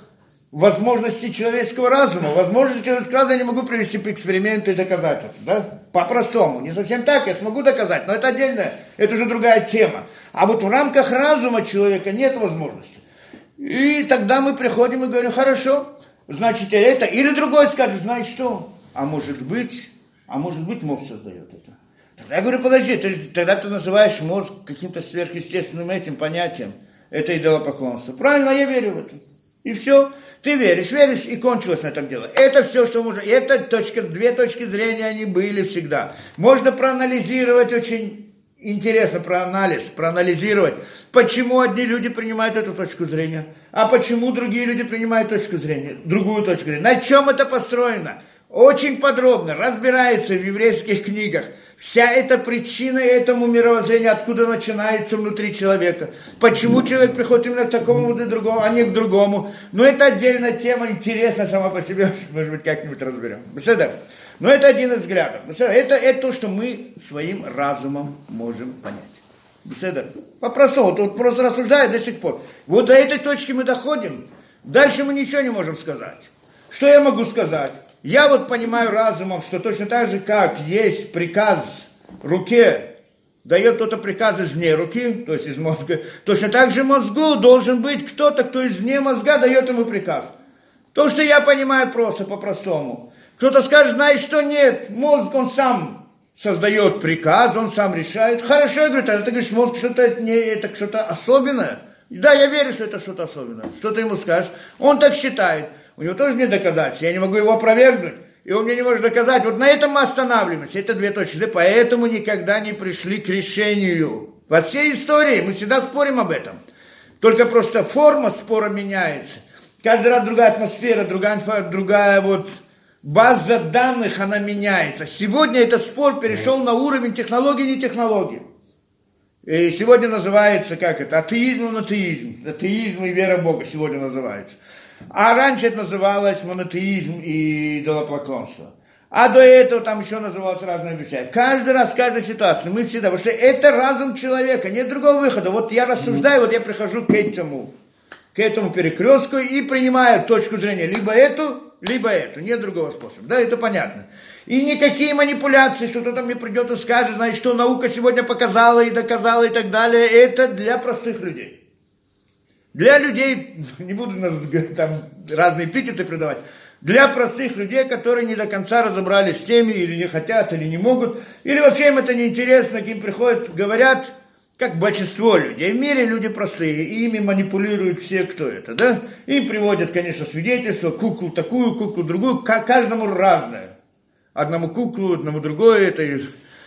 возможности человеческого разума. Возможности человеческого разума я не могу привести по эксперименту и доказать это. Да? По-простому. Не совсем так, я смогу доказать, но это отдельная, это уже другая тема. А вот в рамках разума человека нет возможности. И тогда мы приходим и говорим, хорошо, значит это, или другой скажет, знаешь что, а может быть, а может быть мозг создает это. Тогда я говорю, подожди, ты, тогда ты называешь мозг каким-то сверхъестественным этим понятием. Это идолопоклонство. Правильно, я верю в это. И все. Ты веришь, веришь, и кончилось на этом дело. Это все, что можно. Это точка, две точки зрения, они были всегда. Можно проанализировать очень интересно, проанализ, проанализировать, почему одни люди принимают эту точку зрения, а почему другие люди принимают точку зрения, другую точку зрения. На чем это построено? Очень подробно разбирается в еврейских книгах – Вся эта причина этому мировоззрению, откуда начинается внутри человека. Почему человек приходит именно к такому и другому, а не к другому. Но это отдельная тема, интересная сама по себе, может быть, как-нибудь разберем. Но это один из взглядов. Это, это то, что мы своим разумом можем понять. Беседа. По-простому, вот просто рассуждая до сих пор. Вот до этой точки мы доходим, дальше мы ничего не можем сказать. Что я могу сказать? Я вот понимаю разумом, что точно так же, как есть приказ руке, дает кто-то приказ извне руки, то есть из мозга, точно так же мозгу должен быть кто-то, кто извне мозга дает ему приказ. То, что я понимаю просто, по-простому. Кто-то скажет, знаешь что, нет, мозг он сам создает приказ, он сам решает. Хорошо, я говорю, тогда ты говоришь, мозг что-то не, это что-то особенное. Да, я верю, что это что-то особенное. Что ты ему скажешь? Он так считает. У него тоже нет доказательств. Я не могу его опровергнуть. И он мне не может доказать. Вот на этом мы останавливаемся. Это две точки. Поэтому никогда не пришли к решению. Во всей истории мы всегда спорим об этом. Только просто форма спора меняется. Каждый раз другая атмосфера, другая, другая вот база данных, она меняется. Сегодня этот спор перешел на уровень технологии, не технологии. И сегодня называется, как это, атеизм и атеизм. Атеизм и вера в Бога сегодня называется. А раньше это называлось монотеизм и идолопоклонство. А до этого там еще называлось разные вещи. Каждый раз, каждая ситуация, мы всегда, потому что это разум человека, нет другого выхода. Вот я рассуждаю, вот я прихожу к этому, к этому перекрестку и принимаю точку зрения, либо эту, либо эту, нет другого способа. Да, это понятно. И никакие манипуляции, что кто-то мне придет и скажет, значит, что наука сегодня показала и доказала и так далее, это для простых людей. Для людей, не буду там разные эпитеты придавать, для простых людей, которые не до конца разобрались с теми, или не хотят, или не могут, или вообще им это не интересно, к ним приходят, говорят, как большинство людей. В мире люди простые, и ими манипулируют все, кто это, да? Им приводят, конечно, свидетельства, куклу такую, куклу другую, каждому разное. Одному куклу, одному другое, это и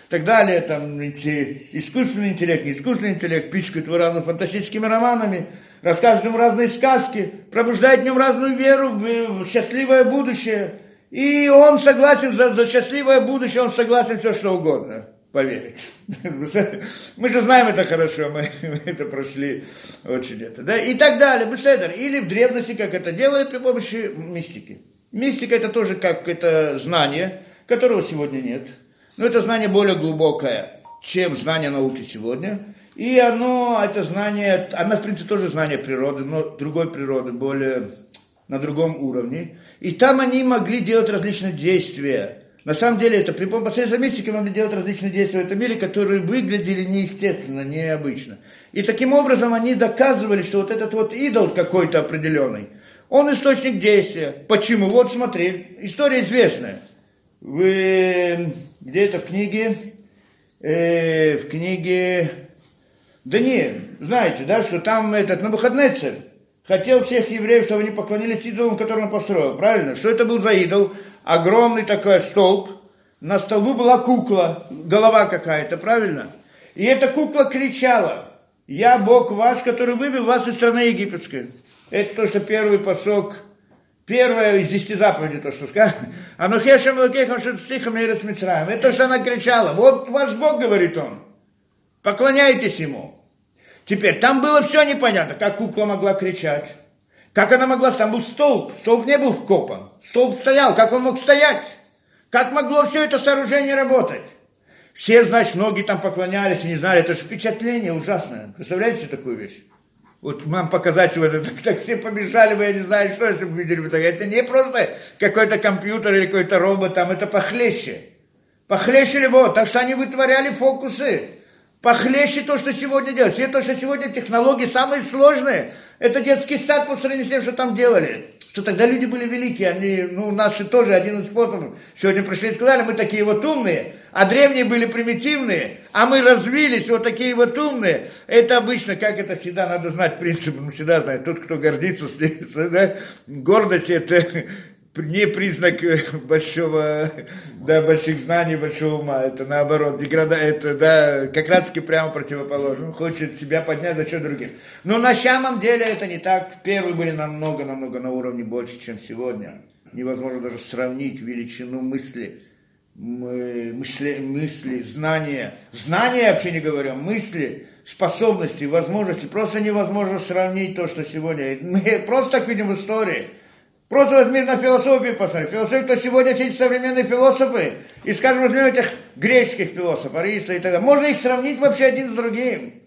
так далее, там, искусственный интеллект, не искусственный интеллект, пичкают разными фантастическими романами, рассказывает ему разные сказки, пробуждает в нем разную веру в счастливое будущее. И он согласен за, за счастливое будущее, он согласен все что угодно поверить. Мы же знаем это хорошо, мы, это прошли очень это. Да? И так далее, беседер. Или в древности, как это делали при помощи мистики. Мистика это тоже как это знание, которого сегодня нет. Но это знание более глубокое, чем знание науки сегодня. И оно, это знание, оно, в принципе, тоже знание природы, но другой природы, более на другом уровне. И там они могли делать различные действия. На самом деле, это при помощи мистики могли делать различные действия в этом мире, которые выглядели неестественно, необычно. И таким образом они доказывали, что вот этот вот идол какой-то определенный, он источник действия. Почему? Вот смотри, история известная. Вы где это в книге? Э, в книге да не, знаете, да, что там этот на выходные цель хотел всех евреев, чтобы они поклонились идолам, который он построил, правильно? Что это был за идол? Огромный такой столб, на столбу была кукла, голова какая-то, правильно? И эта кукла кричала, я Бог ваш, который вывел вас из страны египетской. Это то, что первый посок, первое из десяти заповедей, то, что сказано. Анухешем лукехам шутсихам и Это то, что она кричала. Вот ваш Бог, говорит он. Поклоняйтесь ему. Теперь, там было все непонятно, как кукла могла кричать. Как она могла, там был столб, столб не был вкопан, столб стоял, как он мог стоять? Как могло все это сооружение работать? Все, значит, многие там поклонялись и не знали, это же впечатление ужасное. Представляете такую вещь? Вот вам показать сегодня, так, так все побежали бы, я не знаю, что, если бы видели бы так. Это не просто какой-то компьютер или какой-то робот, там это похлеще. Похлеще его, так что они вытворяли фокусы похлеще то, что сегодня делают. Все то, что сегодня технологии самые сложные, это детский сад по сравнению с тем, что там делали. Что тогда люди были великие, они, ну, наши тоже один из способов. Сегодня пришли и сказали, мы такие вот умные, а древние были примитивные, а мы развились вот такие вот умные. Это обычно, как это всегда надо знать принцип, ну, всегда знать, тот, кто гордится, да, гордость это не признак э, большого, да, больших знаний, большого ума. Это наоборот, деграда, это, да, как раз таки прямо противоположно. Хочет себя поднять за счет других. Но на самом деле это не так. Первые были намного-намного на уровне больше, чем сегодня. Невозможно даже сравнить величину мысли, мысли, мысли знания. Знания, вообще не говорю, мысли, способности, возможности. Просто невозможно сравнить то, что сегодня. Мы просто так видим в истории – Просто возьми на философию посмотри. Философия, то сегодня эти современные философы, и, скажем, возьмем этих греческих философов, Ариста и так далее, можно их сравнить вообще один с другим.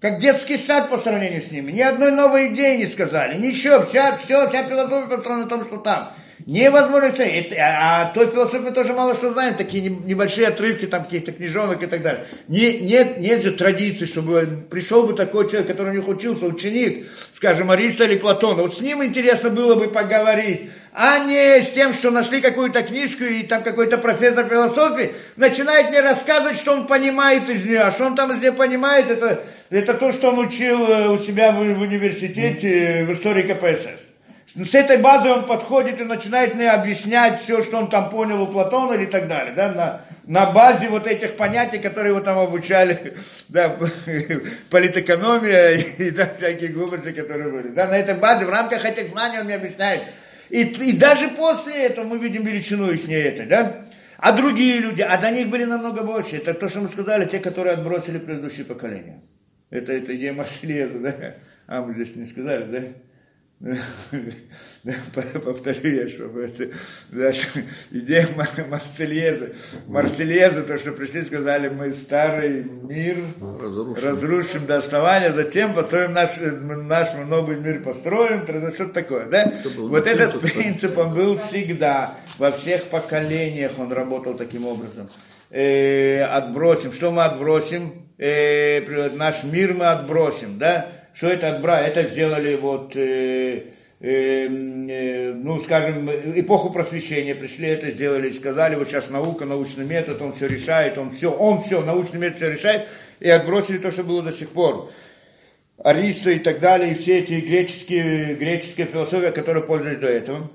Как детский сад по сравнению с ними. Ни одной новой идеи не сказали. Ничего, вся, все, вся философия построена на том, что там. Невозможно это, а, той философии мы тоже мало что знаем, такие небольшие отрывки там каких-то книжонок и так далее. Не, нет, нет же традиции, чтобы пришел бы такой человек, который у них учился, ученик, скажем, Ариста или Платона. Вот с ним интересно было бы поговорить, а не с тем, что нашли какую-то книжку и там какой-то профессор философии начинает мне рассказывать, что он понимает из нее, а что он там из нее понимает, это, это то, что он учил э, у себя в, в университете в истории КПСС. Ну, с этой базы он подходит и начинает мне объяснять все, что он там понял у Платона или так далее, да, на, на базе вот этих понятий, которые его там обучали, да, политэкономия и да, всякие глупости, которые были. Да, на этой базе, в рамках этих знаний он мне объясняет. И, и даже после этого мы видим величину их не это, да. А другие люди, а до них были намного больше. Это то, что мы сказали, те, которые отбросили предыдущее поколение. Это, это идея Марселеза, да? А, мы здесь не сказали, да? Повторю я, чтобы это, идея Марсельеза. Марсельеза, то, что пришли, сказали, мы старый мир разрушим, разрушим до основания, затем построим наш, наш новый мир, построим, что-то такое, да? Вот этот принцип, он был всегда, во всех поколениях он работал таким образом. Э, отбросим, что мы отбросим? Э, наш мир мы отбросим, да? Что это отбра? Это сделали вот, э, э, э, ну, скажем, эпоху просвещения пришли, это сделали, сказали, вот сейчас наука, научный метод, он все решает, он все, он все, научный метод все решает, и отбросили то, что было до сих пор. Аристо и так далее, и все эти греческие, греческие философии, которые пользовались до этого.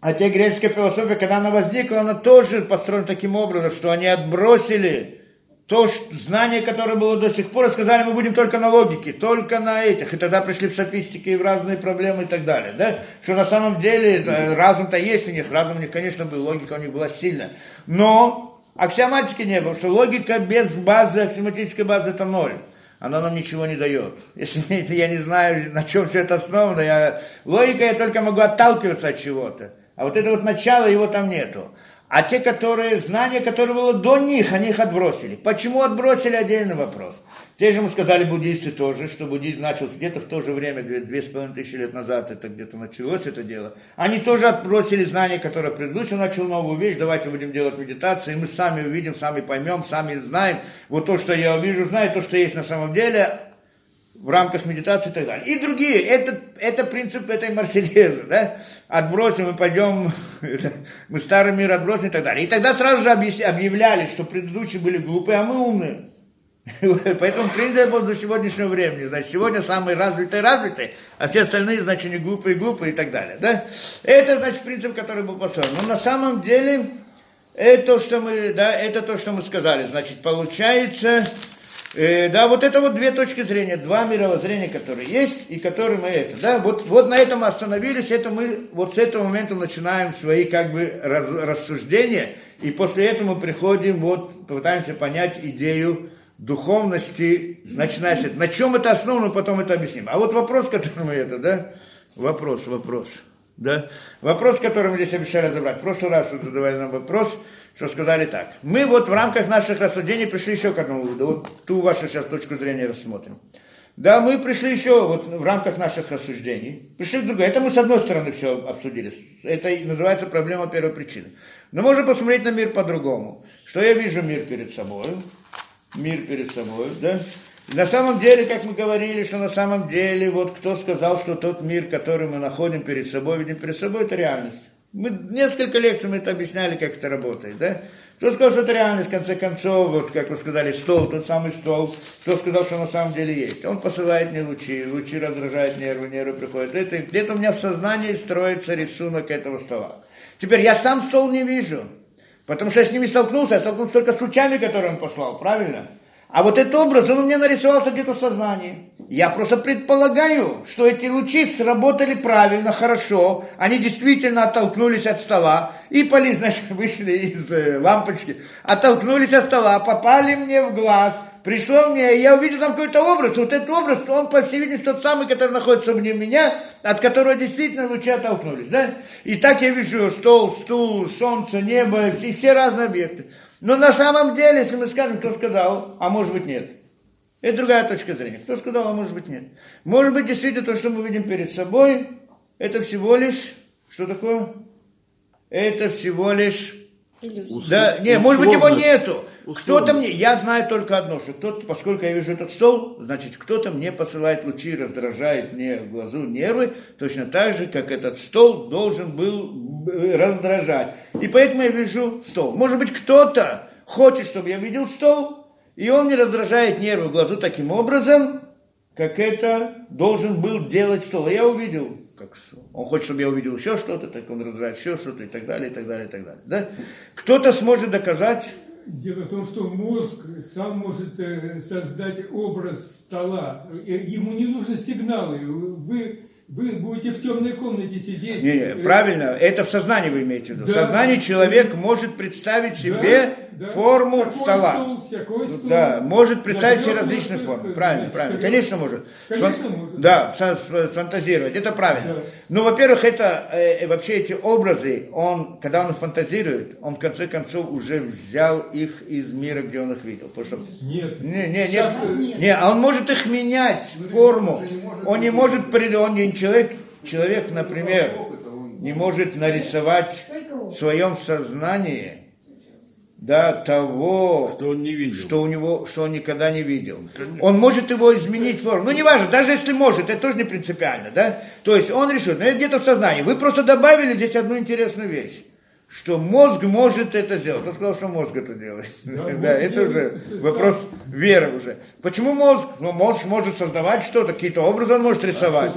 А те греческие философии, когда она возникла, она тоже построена таким образом, что они отбросили то знание, которое было до сих пор, сказали, мы будем только на логике, только на этих. И тогда пришли в софистики и в разные проблемы и так далее. Да? Что на самом деле разум-то есть у них, разум у них, конечно, был, логика у них была сильная. Но аксиоматики не было, что логика без базы, аксиоматической базы это ноль. Она нам ничего не дает. Если я не знаю, на чем все это основано, я, логика я только могу отталкиваться от чего-то. А вот это вот начало, его там нету. А те, которые, знания, которые было до них, они их отбросили. Почему отбросили, отдельный вопрос. Те же мы сказали буддисты тоже, что буддизм начался где-то в то же время, две, две с половиной тысячи лет назад, это где-то началось это дело. Они тоже отбросили знания, которые предыдущий начал новую вещь, давайте будем делать медитацию, и мы сами увидим, сами поймем, сами знаем. Вот то, что я увижу, знаю, то, что есть на самом деле, в рамках медитации и так далее. И другие, это, это принцип этой Марселезы, да, отбросим и пойдем, мы старый мир отбросим и так далее. И тогда сразу же объявляли, что предыдущие были глупые, а мы умные. Поэтому принцип был до сегодняшнего времени. Значит, сегодня самые развитые развитые, а все остальные, значит, не глупые глупые и так далее. Да? Это, значит, принцип, который был построен. Но на самом деле, это то, что мы, да, это то, что мы сказали. Значит, получается, Э, да, вот это вот две точки зрения, два мировоззрения, которые есть, и которые мы это, да, вот, вот на этом остановились, это мы вот с этого момента начинаем свои как бы раз, рассуждения, и после этого мы приходим, вот, пытаемся понять идею духовности, начиная с этого. На чем это основано, потом это объясним. А вот вопрос, который мы это, да, вопрос, вопрос, да, вопрос, который мы здесь обещали разобрать. В прошлый раз вы задавали нам вопрос, что сказали так. Мы вот в рамках наших рассуждений пришли еще к одному выводу. Вот ту вашу сейчас точку зрения рассмотрим. Да, мы пришли еще вот в рамках наших рассуждений. Пришли к другой. Это мы с одной стороны все обсудили. Это называется проблема первой причины. Но можно посмотреть на мир по-другому. Что я вижу мир перед собой. Мир перед собой, да. На самом деле, как мы говорили, что на самом деле, вот кто сказал, что тот мир, который мы находим перед собой, видим перед собой, это реальность. Мы несколько лекций мы это объясняли, как это работает, да? Кто сказал, что это реальность, в конце концов, вот как вы сказали, стол, тот самый стол, кто сказал, что на самом деле есть. Он посылает мне лучи, лучи раздражают нервы, нервы приходят. Это где-то у меня в сознании строится рисунок этого стола. Теперь я сам стол не вижу, потому что я с ними столкнулся, я столкнулся только с лучами, которые он послал, правильно? А вот этот образ, он у меня нарисовался где-то в сознании. Я просто предполагаю, что эти лучи сработали правильно, хорошо. Они действительно оттолкнулись от стола и поли, значит, вышли из э, лампочки, оттолкнулись от стола, попали мне в глаз, пришло мне, я увидел там какой-то образ. Вот этот образ, он, по всей видимости, тот самый, который находится вне меня, от которого действительно лучи оттолкнулись. Да? И так я вижу стол, стул, солнце, небо, и все разные объекты. Но на самом деле, если мы скажем, кто сказал, а может быть нет. Это другая точка зрения. Кто сказал, а может быть нет. Может быть, действительно, то, что мы видим перед собой, это всего лишь, что такое? Это всего лишь Иллюзия. Да, не, может быть его нету. Кто-то мне, я знаю только одно, что кто-то, поскольку я вижу этот стол, значит, кто-то мне посылает лучи, раздражает мне в глазу нервы, точно так же, как этот стол должен был э, раздражать. И поэтому я вижу стол. Может быть, кто-то хочет, чтобы я видел стол, и он не раздражает нервы в глазу таким образом, как это должен был делать стол. Я увидел как он хочет, чтобы я увидел еще что-то, так он раздражает еще что-то и так далее, и так далее, и так далее. Да? Кто-то сможет доказать. Дело в том, что мозг сам может э, создать образ стола. Э, ему не нужны сигналы. Вы вы будете в темной комнате сидеть. Не, не, правильно, это в сознании вы имеете в виду. В Да. сознании человек может представить себе да, форму такой стола. стол, всякой стол. Да, может представить себе различные формы. Правильно, правильно. Конечно может. Конечно Сфан- может. Да, фантазировать. Это правильно. Да. Но, во-первых, это э, э, вообще эти образы, он, когда он фантазирует, он в конце концов уже взял их из мира, где он их видел. Потому что Нет. не, не, не, э, не, а он может их менять, форму. Он не может, пред- он не человек, человек, например, не может нарисовать в своем сознании да, того, Что он не видел. что у него, что он никогда не видел. Он может его изменить форму. Ну, неважно, даже если может, это тоже не принципиально, да? То есть он решит, ну, это где-то в сознании. Вы просто добавили здесь одну интересную вещь. Что мозг может это сделать. Он сказал, что мозг это делает. Да, это уже вопрос веры уже. Почему мозг? Ну, мозг может создавать что-то, какие-то образы он может рисовать.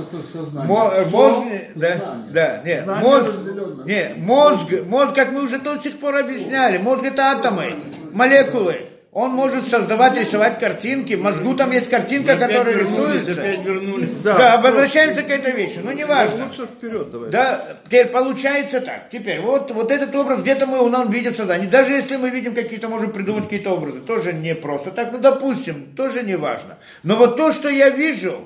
Мо- Всё мозг, да, да, не, Знание мозг, разделённо. не, мозг, мозг, как мы уже до сих пор объясняли, мозг это атомы, молекулы. Он может создавать, рисовать картинки. В мозгу там есть картинка, Опять которая рисуется. опять вернулись. Да, возвращаемся к этой вещи. Ну, неважно. Лучше вперед давай. Да, теперь получается так. Теперь вот, вот этот образ где-то мы у нас видим в сознании. Даже если мы видим какие-то, можем придумать какие-то образы, тоже не просто так. Ну, допустим, тоже не важно. Но вот то, что я вижу,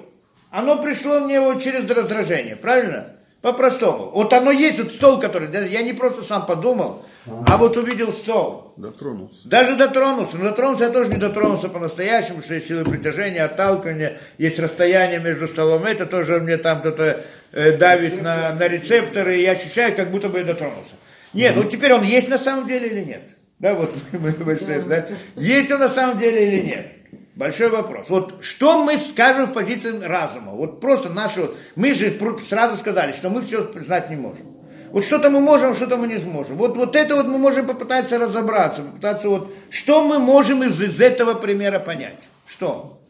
оно пришло мне вот через раздражение, правильно? По-простому. Вот оно есть, вот стол, который, да, я не просто сам подумал, а вот увидел стол. Дотронулся. Даже дотронулся. Но дотронулся я тоже не дотронулся по-настоящему, что есть силы притяжения, отталкивания, есть расстояние между столом. Это тоже мне там кто-то э, давит на, на рецепторы, и я ощущаю, как будто бы я дотронулся. Нет, вот теперь он есть на самом деле или нет? Да, вот мы вышли, да? Есть он на самом деле или нет? Большой вопрос. Вот что мы скажем в позиции разума? Вот просто нашу... Мы же сразу сказали, что мы все знать не можем. Вот что-то мы можем, что-то мы не сможем. Вот, вот это вот мы можем попытаться разобраться, попытаться вот... Что мы можем из, из этого примера понять? Что?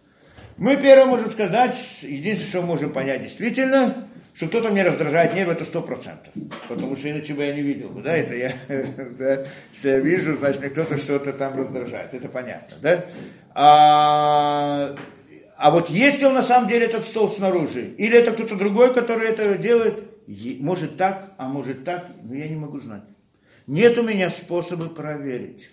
Мы первое можем сказать, единственное, что мы можем понять действительно, что кто-то мне раздражает нервы, это сто процентов. Потому что иначе бы я не видел бы, да, это я, да, если я вижу, значит, мне кто-то что-то там раздражает, это понятно, да. А, а вот если он на самом деле этот стол снаружи, или это кто-то другой, который это делает, может так, а может так, но я не могу знать. Нет у меня способа проверить.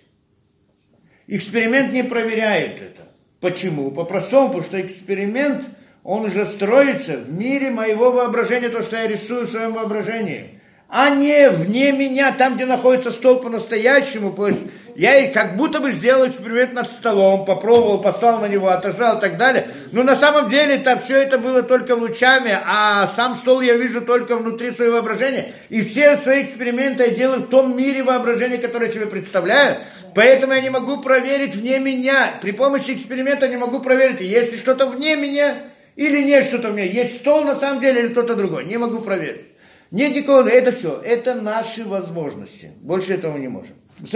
Эксперимент не проверяет это. Почему? По-простому, потому что эксперимент, он уже строится в мире моего воображения, то, что я рисую в своем воображении. А не вне меня, там, где находится стол по-настоящему. То есть я как будто бы сделал эксперимент над столом, попробовал, послал на него, отозвал и так далее. Но на самом деле там все это было только лучами, а сам стол я вижу только внутри своего воображения. И все свои эксперименты я делаю в том мире воображения, которое я себе представляю. Поэтому я не могу проверить вне меня. При помощи эксперимента не могу проверить, есть ли что-то вне меня или нет что-то вне. Есть стол на самом деле или кто-то другой. Не могу проверить. Нет никого, это все. Это наши возможности. Больше этого мы не можем. С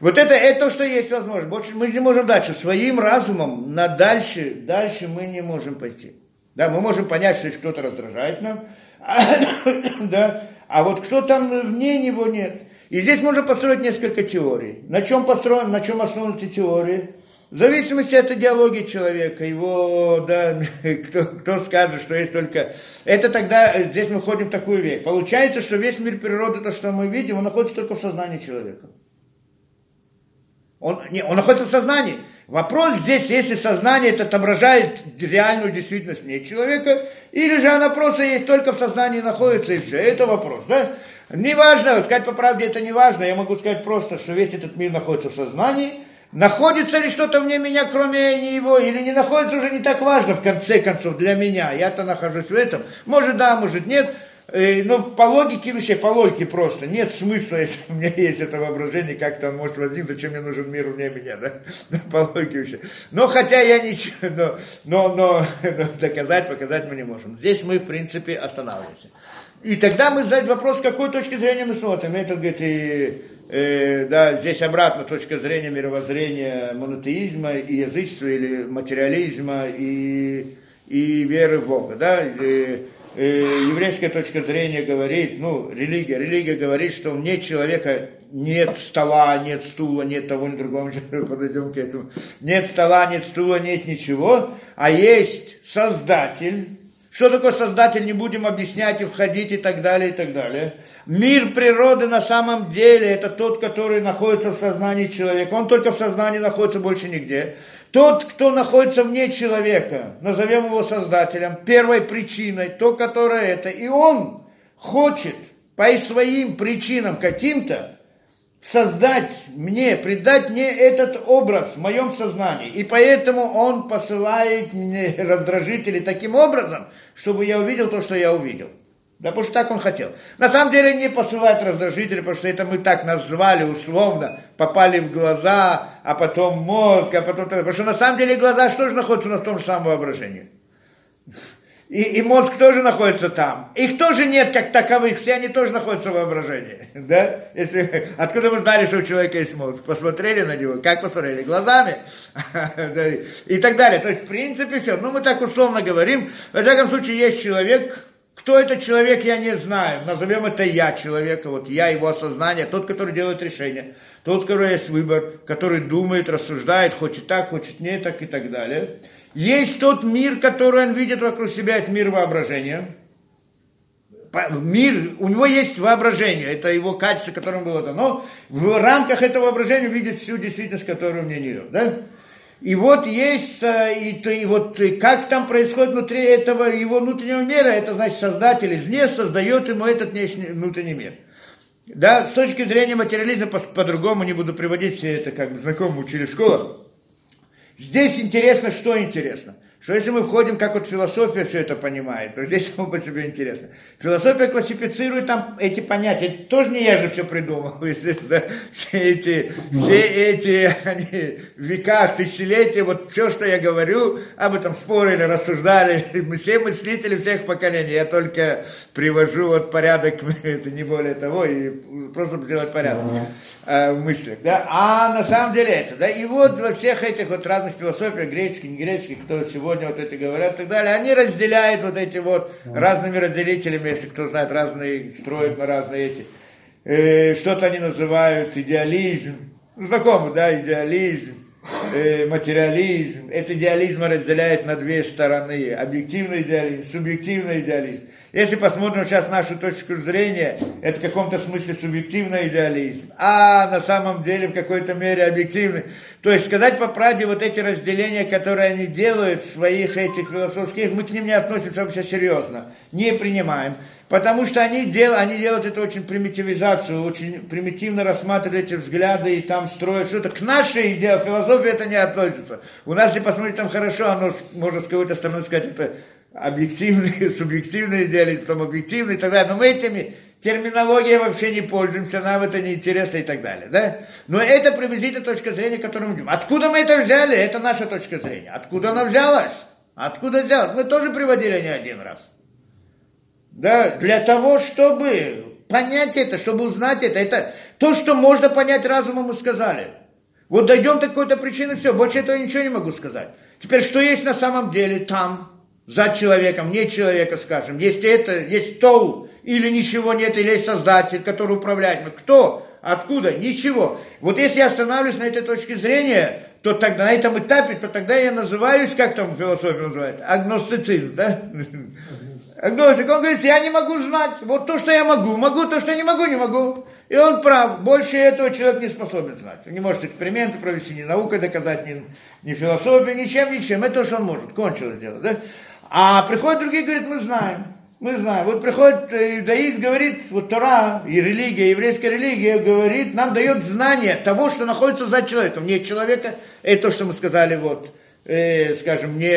вот это, это то, что есть возможность. Больше мы не можем дальше. Своим разумом на дальше, дальше мы не можем пойти. Да, мы можем понять, что кто-то раздражает нам, да, а вот кто там вне него нет. И здесь можно построить несколько теорий. На чем построен, на чем основаны эти теории? В зависимости от идеологии человека, его, да, кто, кто скажет, что есть только... Это тогда, э, здесь мы ходим в такую вещь. Получается, что весь мир природы, то, что мы видим, он находится только в сознании человека. Он, не, он находится в сознании. Вопрос здесь, если сознание это отображает реальную действительность не человека, или же она просто есть только в сознании находится и все. Это вопрос, да? Неважно, сказать по правде это не важно. Я могу сказать просто, что весь этот мир находится в сознании. Находится ли что-то вне меня, кроме него, или не находится, уже не так важно, в конце концов, для меня. Я-то нахожусь в этом. Может да, может нет. Э, Но по логике вещей, по логике просто, нет смысла, если у меня есть это воображение, как-то он может возникнуть, зачем мне нужен мир вне меня, да? По логике вещей. Но хотя я ничего, но, но, но, но доказать, показать мы не можем. Здесь мы, в принципе, останавливаемся. И тогда мы задать вопрос, с какой точки зрения мы смотрим. Это, говорит, и, э, да, здесь обратно точка зрения мировоззрения монотеизма и язычества, или материализма, и, и веры в Бога, да, и, еврейская точка зрения говорит, ну, религия, религия говорит, что нет человека, нет стола, нет стула, нет того, ни другого, подойдем к этому, нет стола, нет стула, нет ничего, а есть Создатель, Что такое Создатель, не будем объяснять и входить и так далее, и так далее. Мир природы на самом деле это тот, который находится в сознании человека. Он только в сознании находится, больше нигде. Тот, кто находится вне человека, назовем его Создателем, первой причиной, то, которое это. И он хочет по своим причинам каким-то создать мне, придать мне этот образ в моем сознании. И поэтому он посылает мне раздражители таким образом, чтобы я увидел то, что я увидел. Да, потому что так он хотел. На самом деле не посылает раздражители, потому что это мы так назвали условно, попали в глаза, а потом мозг, а потом... Потому что на самом деле глаза что же находятся в том же самом воображении? И, и мозг тоже находится там. Их тоже нет как таковых, все они тоже находятся в воображении. Да? Если, откуда вы знали, что у человека есть мозг? Посмотрели на него, как посмотрели? Глазами? И так далее. То есть, в принципе, все. Ну, мы так условно говорим. Во всяком случае, есть человек, кто этот человек, я не знаю. Назовем это я человека, вот я, его осознание, тот, который делает решение, тот, у которого есть выбор, который думает, рассуждает, хочет так, хочет не так и так далее. Есть тот мир, который он видит вокруг себя, это мир воображения. Мир, у него есть воображение, это его качество, которым было дано. В рамках этого воображения видит всю действительность, которая у меня не идет. Да? И вот есть, э, и, и вот как там происходит внутри этого его внутреннего мира, это значит создатель извне создает ему этот внешний, внутренний мир. Да, с точки зрения материализма по- по-другому не буду приводить все это, как знакомые учили в школах. Здесь интересно, что интересно – что если мы входим, как вот философия все это понимает, то здесь само по себе интересно. Философия классифицирует там эти понятия. Тоже не я же все придумал. Если, да, все эти, все эти они, века, тысячелетия, вот все, что я говорю, об этом спорили, рассуждали. Мы все мыслители всех поколений. Я только привожу вот порядок, это не более того, и просто сделать порядок э, в мыслях. Да? А на самом деле это. Да? И вот во всех этих вот разных философиях, греческих, не греческих, кто сегодня сегодня вот эти говорят и так далее, они разделяют вот эти вот разными разделителями, если кто знает, разные, строят на разные эти. Э, что-то они называют идеализм, знакомо, да, идеализм, э, материализм. Это идеализм разделяет на две стороны. Объективный идеализм, субъективный идеализм. Если посмотрим сейчас нашу точку зрения, это в каком-то смысле субъективный идеализм, а на самом деле в какой-то мере объективный. То есть сказать по правде, вот эти разделения, которые они делают в своих этих философских, мы к ним не относимся вообще серьезно, не принимаем. Потому что они, дел, они делают это очень примитивизацию, очень примитивно рассматривают эти взгляды и там строят что-то. К нашей идее философии это не относится. У нас, если посмотреть там хорошо, оно, можно с какой-то стороны сказать, это объективный, субъективный идеализм, потом объективный и так далее. Но мы этими терминологией вообще не пользуемся, нам это не интересно и так далее. Да? Но это приблизительно точка зрения, которую мы идем. Откуда мы это взяли? Это наша точка зрения. Откуда она взялась? Откуда взялась? Мы тоже приводили не один раз. Да, для того, чтобы понять это, чтобы узнать это, это то, что можно понять разумом, мы сказали. Вот дойдем до какой-то причины, все, больше этого ничего не могу сказать. Теперь, что есть на самом деле там, за человеком, не человека, скажем. Есть это, есть то, или ничего нет, или есть создатель, который управляет. Но кто? Откуда? Ничего. Вот если я останавливаюсь на этой точке зрения, то тогда на этом этапе, то тогда я называюсь, как там философия называет, агностицизм, да? Агностик, он говорит, я не могу знать, вот то, что я могу, могу, то, что не могу, не могу. И он прав, больше этого человек не способен знать. Он не может эксперименты провести, ни наукой доказать, ни, ни философией, ничем, ничем. Это то, что он может, кончилось дело, да? А приходят другие, говорят, мы знаем. Мы знаем. Вот приходит иудаист, говорит, вот Тора и религия, еврейская религия говорит, нам дает знание того, что находится за человеком. Не человека, это то, что мы сказали, вот, э, скажем, не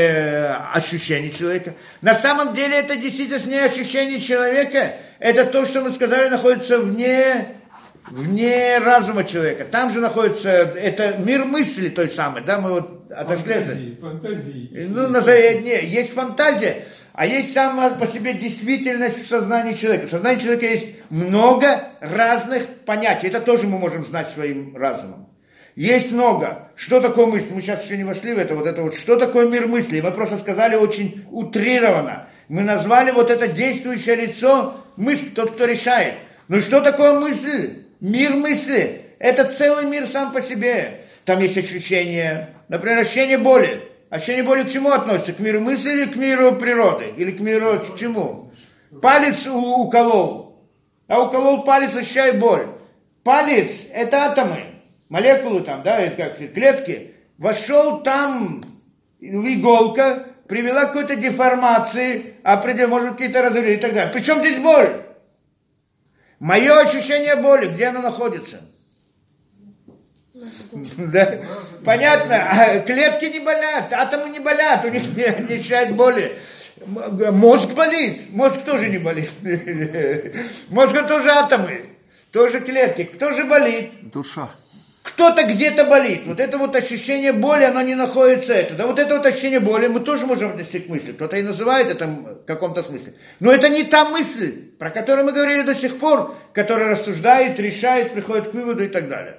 ощущение человека. На самом деле это действительно не ощущение человека, это то, что мы сказали, находится вне вне разума человека. Там же находится, это мир мысли той самой, да, мы вот отошли фантазии, это. Фантазии. Ну, назови, не, есть фантазия, а есть сама по себе действительность в сознании человека. В сознании человека есть много разных понятий. Это тоже мы можем знать своим разумом. Есть много. Что такое мысль? Мы сейчас еще не вошли в это. Вот это вот. Что такое мир мысли? Мы просто сказали очень утрированно. Мы назвали вот это действующее лицо мысль, тот, кто решает. Ну что такое мысль? Мир мысли – это целый мир сам по себе. Там есть ощущение, например, ощущение боли. Ощущение боли к чему относится? К миру мысли или к миру природы? Или к миру к чему? Палец уколол, а уколол палец, ощущает боль. Палец – это атомы, молекулы там, да, это как клетки. Вошел там иголка, привела к какой-то деформации, определенно, может, какие-то разрывы и так далее. Причем здесь боль? Мое ощущение боли, где оно находится? Да. Понятно, а клетки не болят, атомы не болят, у них не, ощущают боли. Мозг болит, мозг тоже не болит. Мозг тоже атомы, тоже клетки. Кто же болит? Душа. Кто-то где-то болит. Вот это вот ощущение боли, оно не находится это. Да вот это вот ощущение боли мы тоже можем отнести к мысли. Кто-то и называет это в каком-то смысле. Но это не та мысль, про которую мы говорили до сих пор, которая рассуждает, решает, приходит к выводу и так далее.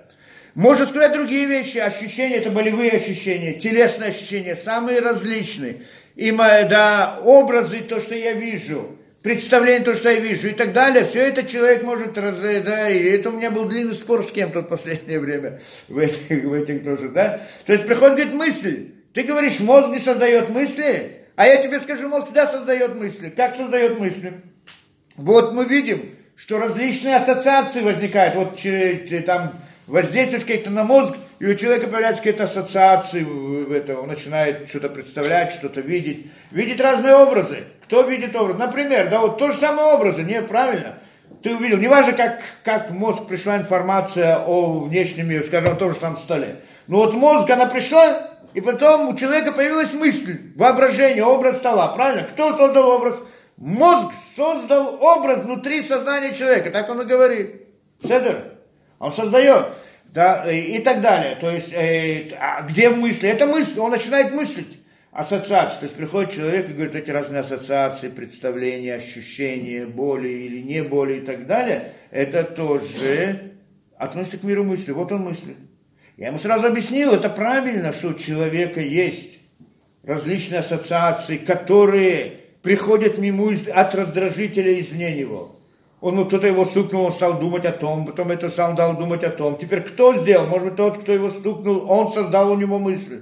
Можно сказать другие вещи. Ощущения, это болевые ощущения, телесные ощущения, самые различные. И да, образы, то, что я вижу, представление, то, что я вижу и так далее, все это человек может раз, да, и это у меня был длинный спор с кем-то в последнее время, в этих, в этих тоже, да. То есть приходит, говорит, мысль. Ты говоришь, мозг не создает мысли, а я тебе скажу, мозг всегда создает мысли. Как создает мысли? Вот мы видим, что различные ассоциации возникают. Вот там воздействуешь как-то на мозг, и у человека появляются какие-то ассоциации, в это, он начинает что-то представлять, что-то видеть, видеть разные образы. Кто видит образ? Например, да, вот то же самое образы, не, правильно? Ты увидел, неважно, как, как мозг пришла информация о внешнем мире, скажем, о том же самом столе. Но вот мозг, она пришла, и потом у человека появилась мысль, воображение, образ стола, правильно? Кто создал образ? Мозг создал образ внутри сознания человека, так он и говорит. Седер? Он создает. Да, и так далее. То есть, э, а где мысли? Это мысль, он начинает мыслить. Ассоциации. То есть приходит человек и говорит эти разные ассоциации, представления, ощущения, боли или не боли и так далее. Это тоже относится к миру мысли. Вот он мысли. Я ему сразу объяснил, это правильно, что у человека есть различные ассоциации, которые приходят мимо от раздражителя извне него. Он, ну, кто-то его стукнул, он стал думать о том, потом это сам дал думать о том. Теперь кто сделал? Может быть, тот, кто его стукнул, он создал у него мысль.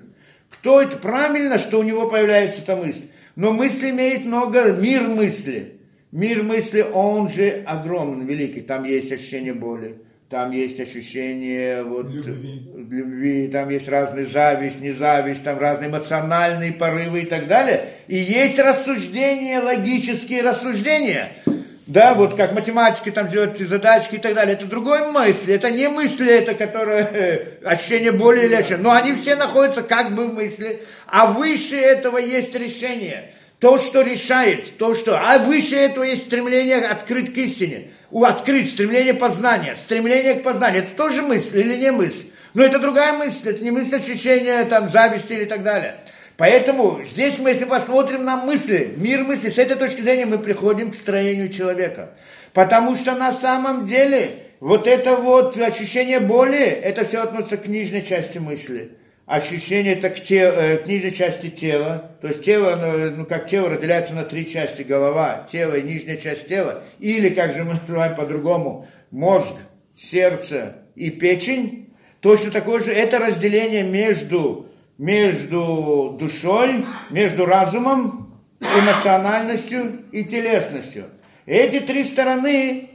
Кто это? Правильно, что у него появляется эта мысль. Но мысль имеет много, мир мысли. Мир мысли, он же огромен, великий. Там есть ощущение боли, там есть ощущение вот, любви. любви, там есть разные зависть, независть, там разные эмоциональные порывы и так далее. И есть рассуждения, логические рассуждения – да, вот как математики там делают задачки и так далее, это другой мысли, это не мысли, это которые э, ощущение боли или ощущение, но они все находятся как бы в мысли, а выше этого есть решение, то, что решает, то, что, а выше этого есть стремление открыть к истине, открыть стремление познания, стремление к познанию, это тоже мысль или не мысль, но это другая мысль, это не мысль ощущения там зависти или так далее. Поэтому здесь мы, если посмотрим на мысли, мир мысли, с этой точки зрения мы приходим к строению человека. Потому что на самом деле вот это вот ощущение боли, это все относится к нижней части мысли. Ощущение это к, те, э, к нижней части тела. То есть тело, ну, ну как тело разделяется на три части. Голова, тело и нижняя часть тела. Или, как же мы называем по-другому, мозг, сердце и печень. Точно такое же это разделение между между душой, между разумом, эмоциональностью и телесностью. Эти три стороны,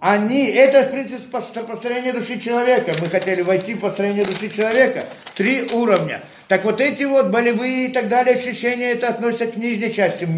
они, это, в принципе, построение души человека. Мы хотели войти в построение души человека. Три уровня. Так вот эти вот болевые и так далее ощущения, это относятся к нижней части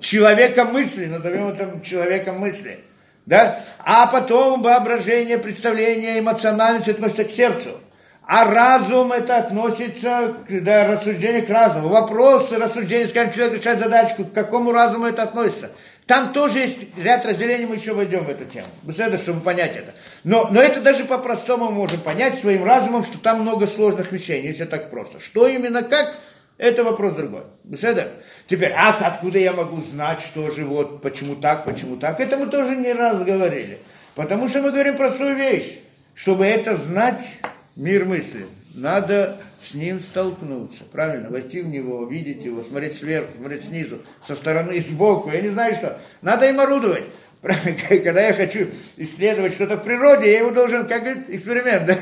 человека мысли, назовем это человеком мысли. Да? А потом воображение, представление, эмоциональность относятся к сердцу. А разум это относится к да, рассуждению к разуму. Вопрос рассуждения, скажем, человек решает задачку, к какому разуму это относится. Там тоже есть ряд разделений, мы еще войдем в эту тему. Беседа, чтобы понять это. Но, но это даже по-простому можем понять своим разумом, что там много сложных вещей, не все так просто. Что именно как, это вопрос другой. Беседа. Теперь, а откуда я могу знать, что же вот, почему так, почему так? Это мы тоже не раз говорили. Потому что мы говорим простую вещь. Чтобы это знать, мир мысли. Надо с ним столкнуться, правильно, войти в него, видеть его, смотреть сверху, смотреть снизу, со стороны, сбоку, я не знаю что. Надо им орудовать. Когда я хочу исследовать что-то в природе, я его должен, как эксперимент, да?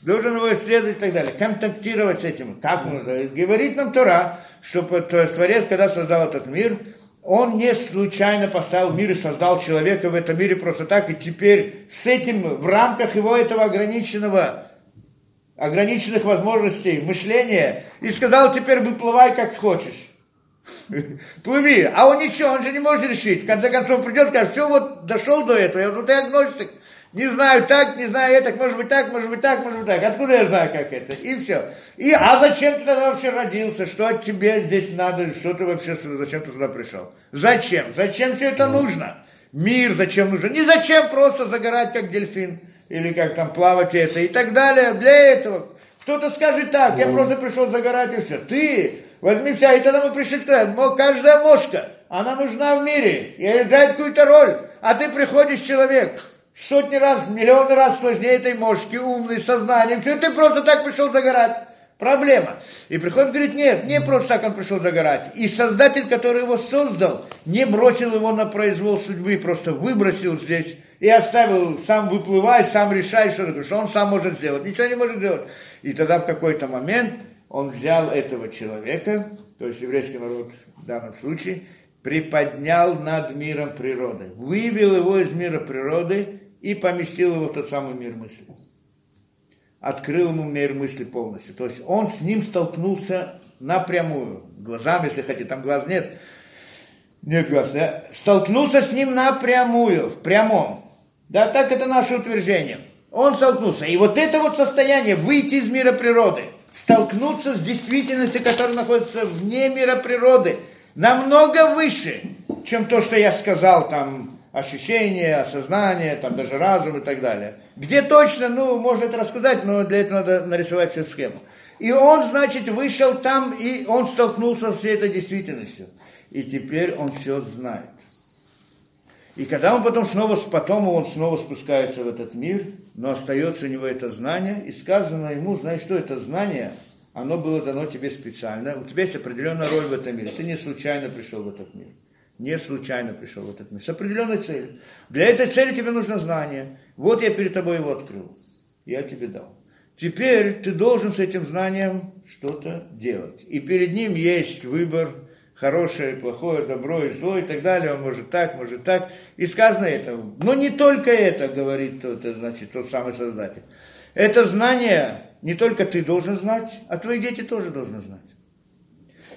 должен его исследовать и так далее, контактировать с этим. Как он, говорит нам Тора, что Творец, когда создал этот мир, он не случайно поставил мир и создал человека в этом мире просто так, и теперь с этим, в рамках его этого ограниченного, ограниченных возможностей мышления, и сказал, теперь выплывай как хочешь. Плыви. А он ничего, он же не может решить. В конце концов придет, скажет, все, вот дошел до этого, я вот ты агностик. Не знаю так, не знаю это, может быть так, может быть так, может быть так. Откуда я знаю, как это? И все. И, а зачем ты тогда вообще родился? Что тебе здесь надо? Что ты вообще, зачем ты сюда пришел? Зачем? Зачем все это нужно? Мир зачем нужен? Не зачем просто загорать, как дельфин. Или как там плавать это и так далее. Для этого. Кто-то скажет так, я просто пришел загорать и все. Ты возьми вся, и тогда мы пришли сказать, каждая мошка, она нужна в мире, и играет какую-то роль. А ты приходишь, человек, сотни раз, миллионы раз сложнее этой мошки, умный, сознанием, все, ты просто так пришел загорать. Проблема. И приходит, говорит, нет, не просто так он пришел загорать. И создатель, который его создал, не бросил его на произвол судьбы, просто выбросил здесь и оставил, сам выплывай, сам решай, что такое, что он сам может сделать. Ничего не может сделать. И тогда в какой-то момент он взял этого человека, то есть еврейский народ в данном случае, приподнял над миром природы, вывел его из мира природы и поместил его в тот самый мир мысли. Открыл ему мир мысли полностью. То есть он с ним столкнулся напрямую, глазами, если хотите, там глаз нет, нет глаз, да? столкнулся с ним напрямую, в прямом. Да, так это наше утверждение. Он столкнулся. И вот это вот состояние, выйти из мира природы, столкнуться с действительностью, которая находится вне мира природы, намного выше, чем то, что я сказал, там, ощущение, осознание, там даже разум и так далее. Где точно, ну, можно это рассказать, но для этого надо нарисовать всю схему. И он, значит, вышел там, и он столкнулся с этой действительностью. И теперь он все знает. И когда он потом снова, потом он снова спускается в этот мир, но остается у него это знание, и сказано ему, знаешь что, это знание, оно было дано тебе специально, у тебя есть определенная роль в этом мире, ты не случайно пришел в этот мир не случайно пришел в этот мир, с определенной целью. Для этой цели тебе нужно знание. Вот я перед тобой его открыл, я тебе дал. Теперь ты должен с этим знанием что-то делать. И перед ним есть выбор, хорошее, плохое, добро и зло и так далее. Он может так, может так. И сказано это. Но не только это, говорит тот, значит, тот самый Создатель. Это знание не только ты должен знать, а твои дети тоже должны знать.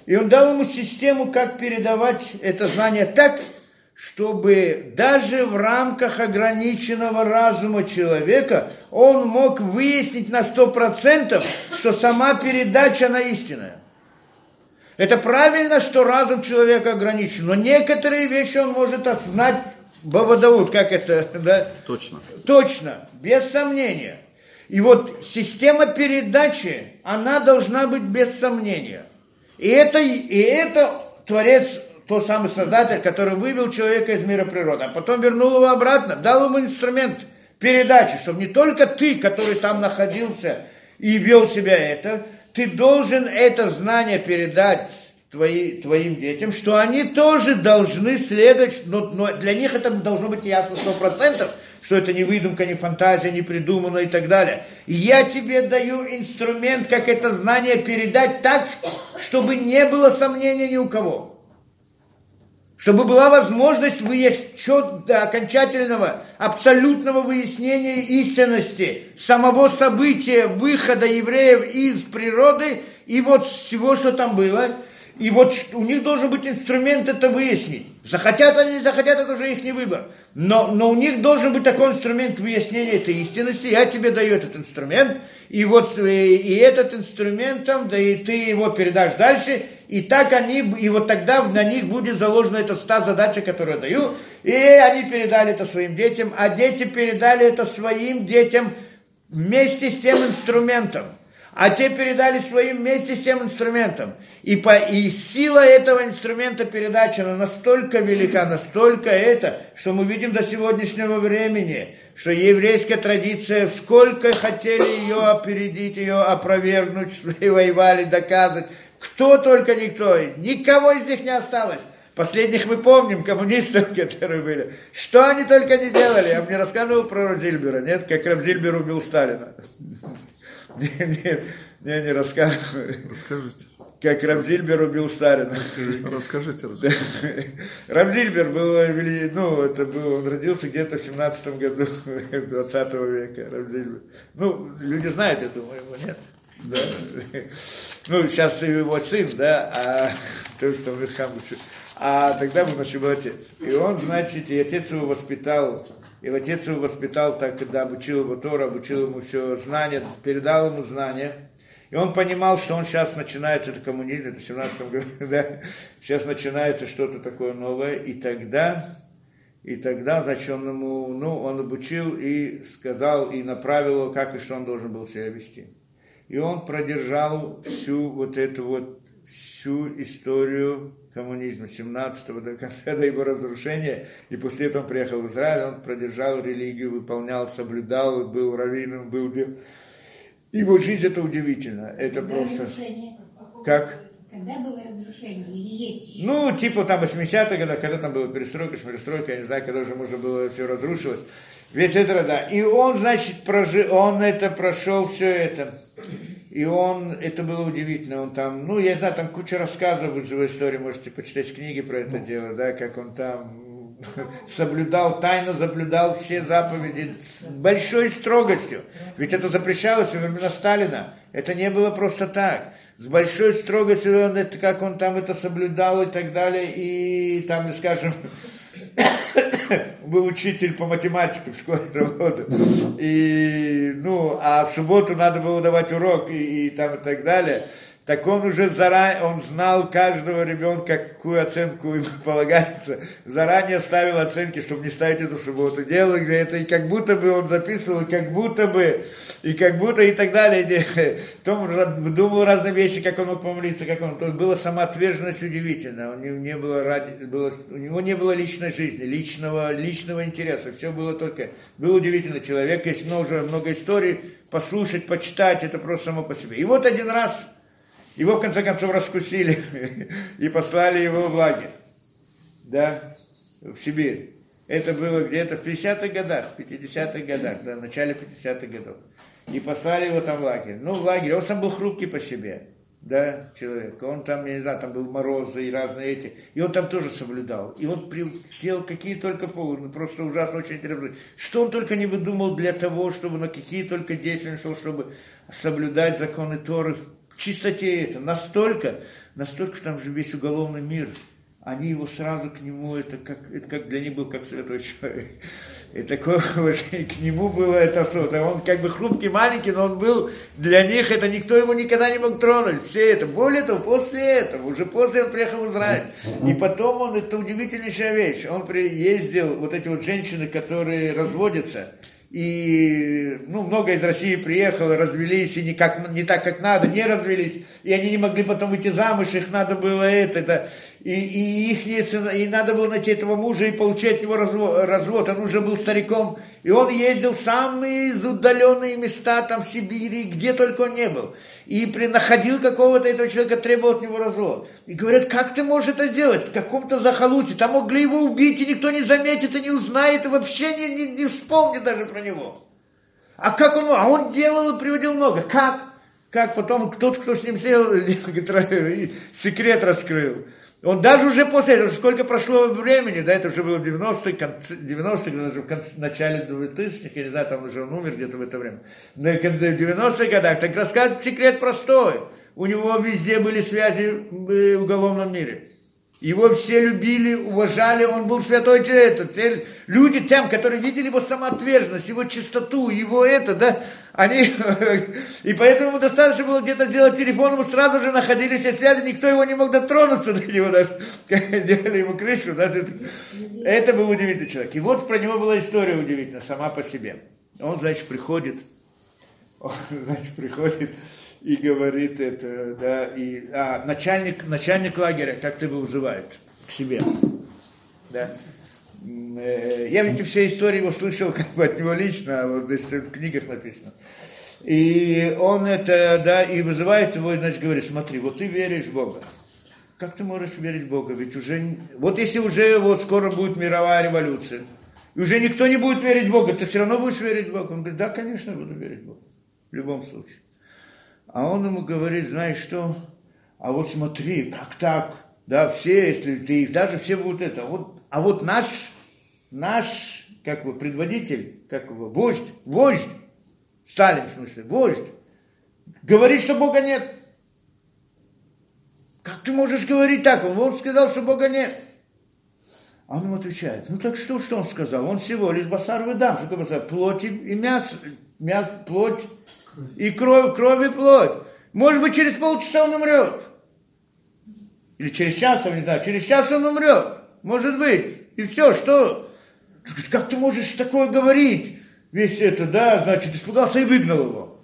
И он дал ему систему, как передавать это знание так, чтобы даже в рамках ограниченного разума человека он мог выяснить на сто процентов, что сама передача она истинная. Это правильно, что разум человека ограничен, но некоторые вещи он может осознать Баба Дауд, как это, да? Точно. Точно, без сомнения. И вот система передачи, она должна быть без сомнения. И это, и это Творец, тот самый Создатель, который вывел человека из мира природы, а потом вернул его обратно, дал ему инструмент передачи, чтобы не только ты, который там находился и вел себя это, ты должен это знание передать твои, твоим детям, что они тоже должны следовать, но, но для них это должно быть ясно сто процентов, что это не выдумка, не фантазия, не придумано и так далее. И я тебе даю инструмент, как это знание передать так, чтобы не было сомнения ни у кого. Чтобы была возможность выяснить до окончательного, абсолютного выяснения истинности самого события выхода евреев из природы и вот всего, что там было – и вот у них должен быть инструмент это выяснить. Захотят они, не захотят, это уже их не выбор. Но, но у них должен быть такой инструмент выяснения этой истинности. Я тебе даю этот инструмент, и вот э, и этот инструмент там, да и ты его передашь дальше, и так они, и вот тогда на них будет заложена эта ста задача, которую я даю, и они передали это своим детям, а дети передали это своим детям вместе с тем инструментом а те передали своим вместе с тем инструментом. И, по, и сила этого инструмента передачи, она настолько велика, настолько это, что мы видим до сегодняшнего времени, что еврейская традиция, сколько хотели ее опередить, ее опровергнуть, воевали, доказывать, кто только никто, никого из них не осталось. Последних мы помним, коммунистов, которые были. Что они только не делали. Я мне рассказывал про Рамзильбера, нет? Как Рамзильбер убил Сталина. Нет, нет, я не рассказываю. Расскажите. Как Рамзильбер убил Сталина. Расскажите, расскажите. Рамзильбер был, ну, это был, он родился где-то в 17 году 20 века, Рамзильбер. Ну, люди знают, я думаю, его нет. Да? Ну, сейчас его сын, да, а то, что Мирхам А тогда был наш его отец. И он, значит, и отец его воспитал, и отец его воспитал так, когда обучил его Тора, обучил ему все знания, передал ему знания. И он понимал, что он сейчас начинается, это коммунизм, это в 17 году, да, сейчас начинается что-то такое новое, и тогда, и тогда, значит, он ему, ну, он обучил и сказал, и направил его, как и что он должен был себя вести. И он продержал всю вот эту вот, всю историю коммунизма 17-го до конца до его разрушения, и после этого он приехал в Израиль, он продержал религию, выполнял, соблюдал, был раввином, был... Его жизнь это удивительно, это Когда просто... Как? Когда было разрушение? Или есть еще? Ну, типа там 80-е годы, когда там была перестройка, перестройка, я не знаю, когда уже можно было, все разрушилось. Весь это, да. И он, значит, прожи, он это прошел, все это. И он, это было удивительно, он там, ну, я знаю, там куча рассказов из его истории, можете почитать книги про это дело, да, как он там соблюдал, тайно соблюдал все заповеди с большой строгостью. Ведь это запрещалось во времена Сталина. Это не было просто так. С большой строгостью, он это, как он там это соблюдал и так далее. И там, скажем, был учитель по математике в школе работал. И, ну, а в субботу надо было давать урок и, и там и так далее так он уже заранее, он знал каждого ребенка, какую оценку ему полагается, заранее ставил оценки, чтобы не ставить эту субботу. Делал это, и как будто бы он записывал, и как будто бы, и как будто, и так далее. Том думал разные вещи, как он мог помолиться, как он, то есть была самоотверженность удивительная, у него не было, ради, было, у него не было личной жизни, личного, личного интереса, все было только, был удивительный человек, есть много, много историй, послушать, почитать, это просто само по себе. И вот один раз, его, в конце концов, раскусили и послали его в лагерь, да, в Сибирь. Это было где-то в 50-х годах, в 50-х годах, да, в начале 50-х годов. И послали его там в лагерь. Ну, в лагере, он сам был хрупкий по себе, да, человек. Он там, я не знаю, там был морозы и разные эти. И он там тоже соблюдал. И он делал какие только поводы, просто ужасно очень интересно. Что он только не выдумал для того, чтобы на какие только действия шел, чтобы соблюдать законы Торы чистоте это, настолько, настолько, что там же весь уголовный мир, они его сразу к нему, это как, это как для них был как святой человек. И такое уважение к нему было это что-то. Он как бы хрупкий, маленький, но он был, для них это никто его никогда не мог тронуть. Все это. Более того, после этого, уже после он приехал в Израиль. И потом он, это удивительнейшая вещь. Он приездил, вот эти вот женщины, которые разводятся, и ну, много из России приехало, развелись, и никак, не так, как надо, не развелись, и они не могли потом выйти замуж, их надо было это, это и, и их не, и надо было найти этого мужа и получать от него развод, развод. Он уже был стариком, и он ездил в самые удаленные места, там в Сибири, где только он не был. И при, находил какого-то этого человека, требовал от него развод. И говорят, как ты можешь это делать? В каком-то захолуте. Там могли его убить, и никто не заметит, и не узнает, и вообще не, не, не вспомнит даже про него. А как он, а он делал и приводил много. Как? Как потом кто-то, кто с ним сел, секрет раскрыл. Он даже уже после этого, сколько прошло времени, да, это уже было в 90-х, 90 даже в конце, начале 2000-х, я не знаю, там уже он умер где-то в это время. Но в 90-х годах, так рассказывает секрет простой. У него везде были связи в уголовном мире. Его все любили, уважали, он был святой этот. Люди тем, которые видели его самоотверженность, его чистоту, его это, да, они, и поэтому достаточно было где-то сделать телефон, ему сразу же находили все связи, никто его не мог дотронуться до него даже, делали ему крышу, да, это был удивительный человек. И вот про него была история удивительная, сама по себе. Он, значит, приходит, он, значит, приходит, и говорит это, да, и а, начальник, начальник лагеря как-то его вызывает к себе, да. Э, я ведь все истории его слышал как бы от него лично, а вот в книгах написано. И он это, да, и вызывает его, и, значит, говорит, смотри, вот ты веришь в Бога. как ты можешь верить в Бога? Ведь уже, вот если уже вот скоро будет мировая революция, и уже никто не будет верить в Бога, ты все равно будешь верить в Бога. Он говорит, да, конечно, буду верить в Бога. В любом случае. А он ему говорит, знаешь что, а вот смотри, как так, да, все, если ты, даже все будут это, вот, а вот наш, наш, как бы, предводитель, как его, вождь, вождь, Сталин, в смысле, вождь, говорит, что Бога нет. Как ты можешь говорить так? Он, он сказал, что Бога нет. А он ему отвечает, ну так что, что он сказал? Он всего лишь басар выдам. Что такое басар? Плоть и мясо, мясо, плоть и кровь, кровь и плоть. Может быть, через полчаса он умрет. Или через час, там, не знаю, через час он умрет. Может быть. И все, что? Как ты можешь такое говорить? Весь это, да, значит, испугался и выгнал его.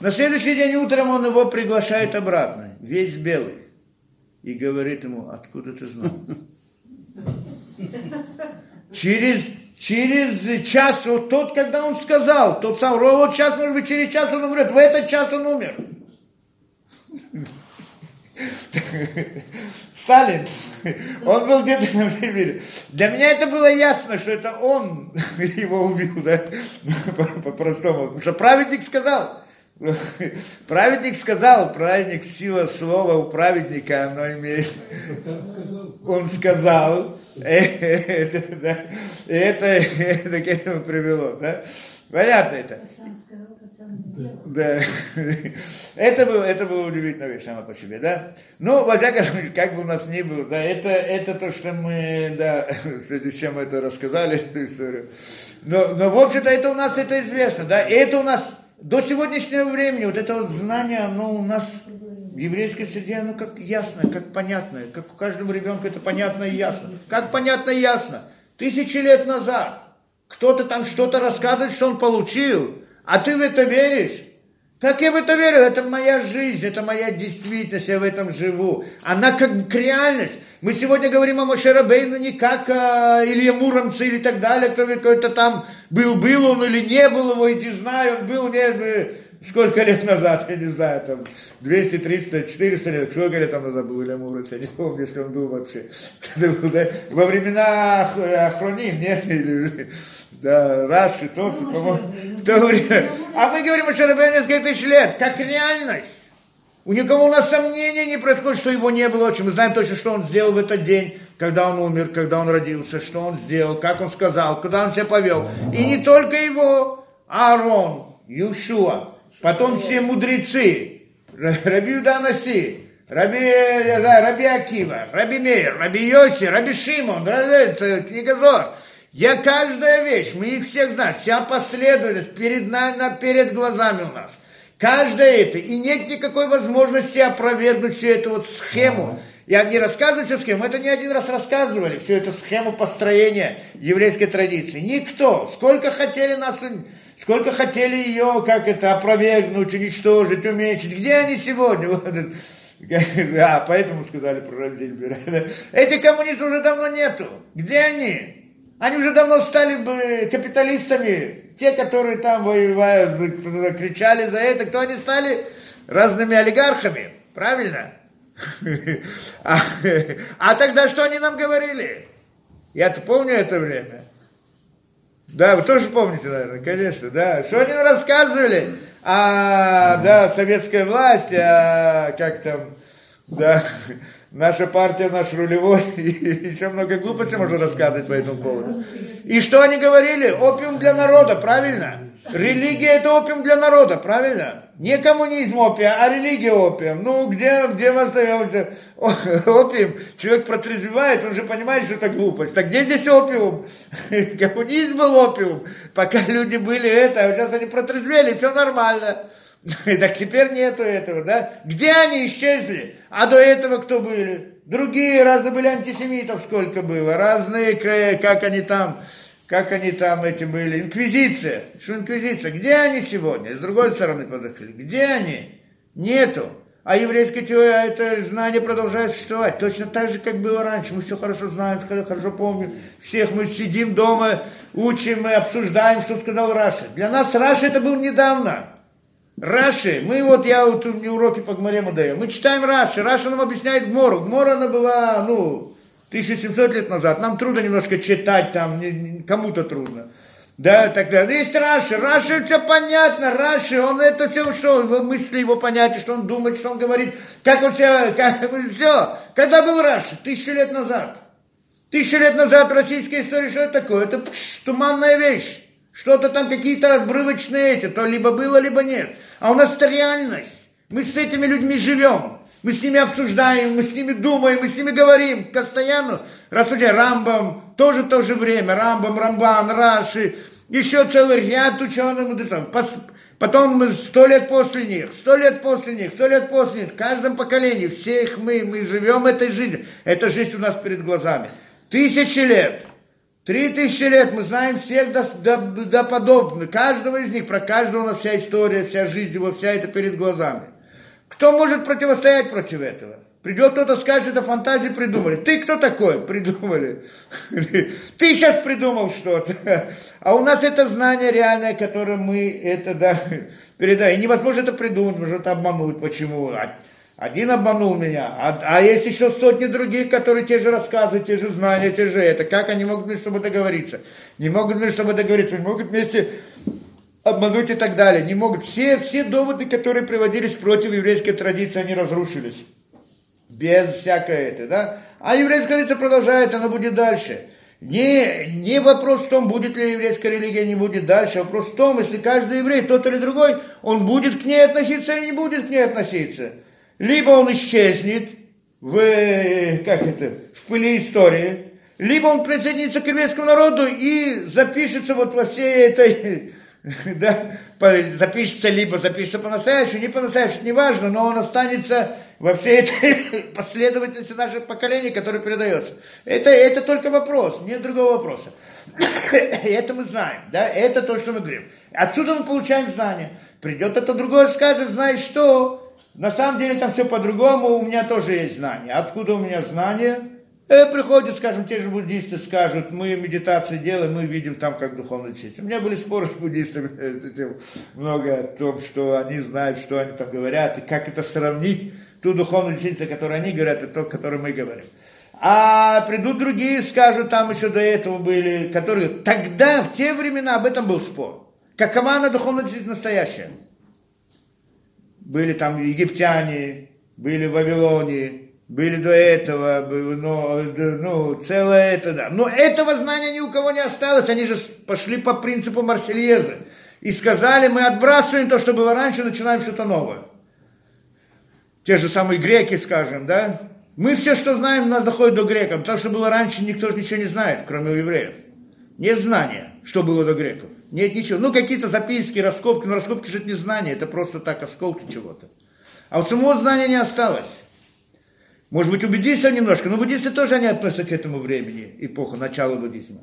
На следующий день утром он его приглашает обратно, весь белый. И говорит ему, откуда ты знал? Через, через час, вот тот, когда он сказал, тот сам, вот сейчас, может быть, через час он умрет, в этот час он умер. Сталин, он был где-то на Сибири. Для меня это было ясно, что это он его убил, да, по-простому. Потому что праведник сказал, Праведник сказал, праведник, сила слова у праведника, оно имеет... Он сказал, это, да, это, к этому привело, да? Понятно это? Да. Это было, это было удивительная вещь сама по себе, да? Ну, во всяком случае, как бы у нас ни было, да, это, это то, что мы, да, в связи с чем мы это рассказали, эту историю. Но, но в общем-то, это у нас это известно, да, и это у нас до сегодняшнего времени вот это вот знание, оно у нас в еврейской среде, оно как ясно, как понятно, как у каждого ребенка это понятно и ясно. Как понятно и ясно. Тысячи лет назад кто-то там что-то рассказывает, что он получил, а ты в это веришь. Как я в это верю? Это моя жизнь, это моя действительность, я в этом живу. Она как реальность. Мы сегодня говорим о Мошерабейну не как о Илье Муромце или так далее, кто какой-то там был, был он или не был его, и не знаю, он был, не, сколько лет назад, я не знаю, там 200, 300, 400 лет, сколько лет там назад был Илья Муромец, я не помню, если он был вообще. Во времена Ахроним, нет, да, Раши, Тосы, по-моему, в то время. А мы говорим о Шарабе несколько тысяч лет, как реальность. У никого у нас сомнения не происходит, что его не было. Мы знаем точно, что он сделал в этот день, когда он умер, когда он родился, что он сделал, как он сказал, куда он себя повел. И не только его, Аарон, Юшуа, потом все мудрецы, Раби Юданаси, Раби, я знаю, Раби Акива, Раби Мейр, Раби Йоси, Раби Шимон, книга Зор. Я каждая вещь, мы их всех знаем, вся последовательность перед нами, перед глазами у нас. Каждое это. И нет никакой возможности опровергнуть всю эту вот схему. Я не рассказываю всю схему, это не один раз рассказывали, всю эту схему построения еврейской традиции. Никто. Сколько хотели нас, сколько хотели ее, как это, опровергнуть, уничтожить, уменьшить. Где они сегодня? А, поэтому сказали про. Этих коммунистов уже давно нету. Где они? Они уже давно стали бы капиталистами. Те, которые там воевают, кричали за это, кто они стали? Разными олигархами. Правильно? А, а тогда что они нам говорили? Я-то помню это время. Да, вы тоже помните, наверное, конечно, да. Что они рассказывали? А, да, советская власть, а, как там, да, наша партия, наш рулевой, и еще много глупостей можно рассказывать по этому поводу. И что они говорили? Опиум для народа, правильно? Религия это опиум для народа, правильно? Не коммунизм опиум, а религия опиум. Ну, где, где мы остаемся? Опиум. Человек протрезвевает, он же понимает, что это глупость. Так где здесь опиум? Коммунизм был опиум. Пока люди были это, а сейчас они протрезвели, все нормально. Так теперь нету этого, да? Где они исчезли? А до этого кто были? Другие разные были антисемитов, сколько было, разные, как они там, как они там эти были, инквизиция. Что инквизиция? Где они сегодня? С другой стороны подошли. Где они? Нету. А еврейская теория, это знание продолжает существовать. Точно так же, как было раньше. Мы все хорошо знаем, хорошо помним. Всех мы сидим дома, учим, мы обсуждаем, что сказал Раши. Для нас Раши это был недавно. Раши, мы вот, я вот мне уроки по Гмаре ему даю, мы читаем Раши, Раши нам объясняет Гмору. Гмора она была, ну, 1700 лет назад, нам трудно немножко читать, там, кому-то трудно. Да, тогда есть Раши, Раши все понятно, Раши, он это все что, мысли его понятия, что он думает, что он говорит, как он себя, как, все. Когда был Раши? Тысячу лет назад. Тысячу лет назад российская история, что это такое? Это пш, туманная вещь. Что-то там какие-то обрывочные эти, то либо было, либо нет. А у нас это реальность. Мы с этими людьми живем. Мы с ними обсуждаем, мы с ними думаем, мы с ними говорим постоянно. Рассудя Рамбам, тоже то же время. Рамбам, Рамбан, Раши, еще целый ряд ученых. Потом мы сто лет после них, сто лет после них, сто лет после них, в каждом поколении, всех мы, мы живем этой жизнью. Эта жизнь у нас перед глазами. Тысячи лет. Три тысячи лет мы знаем всех до, до, до подобных, каждого из них, про каждого у нас вся история, вся жизнь его, вся это перед глазами. Кто может противостоять против этого? Придет кто-то, скажет, это фантазии придумали. Ты кто такой? Придумали. Ты сейчас придумал что-то. А у нас это знание реальное, которое мы это, да, передаем. И невозможно это придумать, может обмануть. Почему? Один обманул меня, а, а есть еще сотни других, которые те же рассказы, те же знания, те же это. Как они могут между собой договориться? Не могут между собой договориться, не могут вместе обмануть и так далее. Не могут. Все, все доводы, которые приводились против еврейской традиции, они разрушились. Без всякой это, да? А еврейская традиция продолжает, она будет дальше. Не, не вопрос в том, будет ли еврейская религия, не будет дальше. Вопрос в том, если каждый еврей, тот или другой, он будет к ней относиться или не будет к ней относиться либо он исчезнет в, как это, в пыли истории, либо он присоединится к еврейскому народу и запишется вот во всей этой, да, запишется, либо запишется по-настоящему, не по-настоящему, не важно, но он останется во всей этой последовательности нашего поколения, которое передается. Это, это только вопрос, нет другого вопроса. это мы знаем, да, это то, что мы говорим. Отсюда мы получаем знания. Придет это другое скажет, знаешь что, на самом деле там все по-другому, у меня тоже есть знания. Откуда у меня знания? Э, приходят, скажем, те же буддисты скажут, мы медитации делаем, мы видим там, как духовно чистить. У меня были споры с буддистами много о том, что они знают, что они там говорят, и как это сравнить, ту духовную действительность, о которой они говорят, и то, о которой мы говорим. А придут другие, скажут, там еще до этого были, которые... Тогда, в те времена, об этом был спор. Какова она духовная действительность настоящая? Были там египтяне, были в Вавилоне, были до этого, ну, ну, целое это, да. Но этого знания ни у кого не осталось, они же пошли по принципу Марсельеза и сказали, мы отбрасываем то, что было раньше, начинаем что-то новое. Те же самые греки, скажем, да? Мы все, что знаем, у нас доходит до греков. То, что было раньше, никто же ничего не знает, кроме евреев. Нет знания, что было до греков. Нет ничего. Ну, какие-то записки, раскопки. Но раскопки же это не знания, это просто так осколки чего-то. А вот самого знания не осталось. Может быть, у буддистов немножко, но буддисты тоже они относятся к этому времени, эпоху, начала буддизма.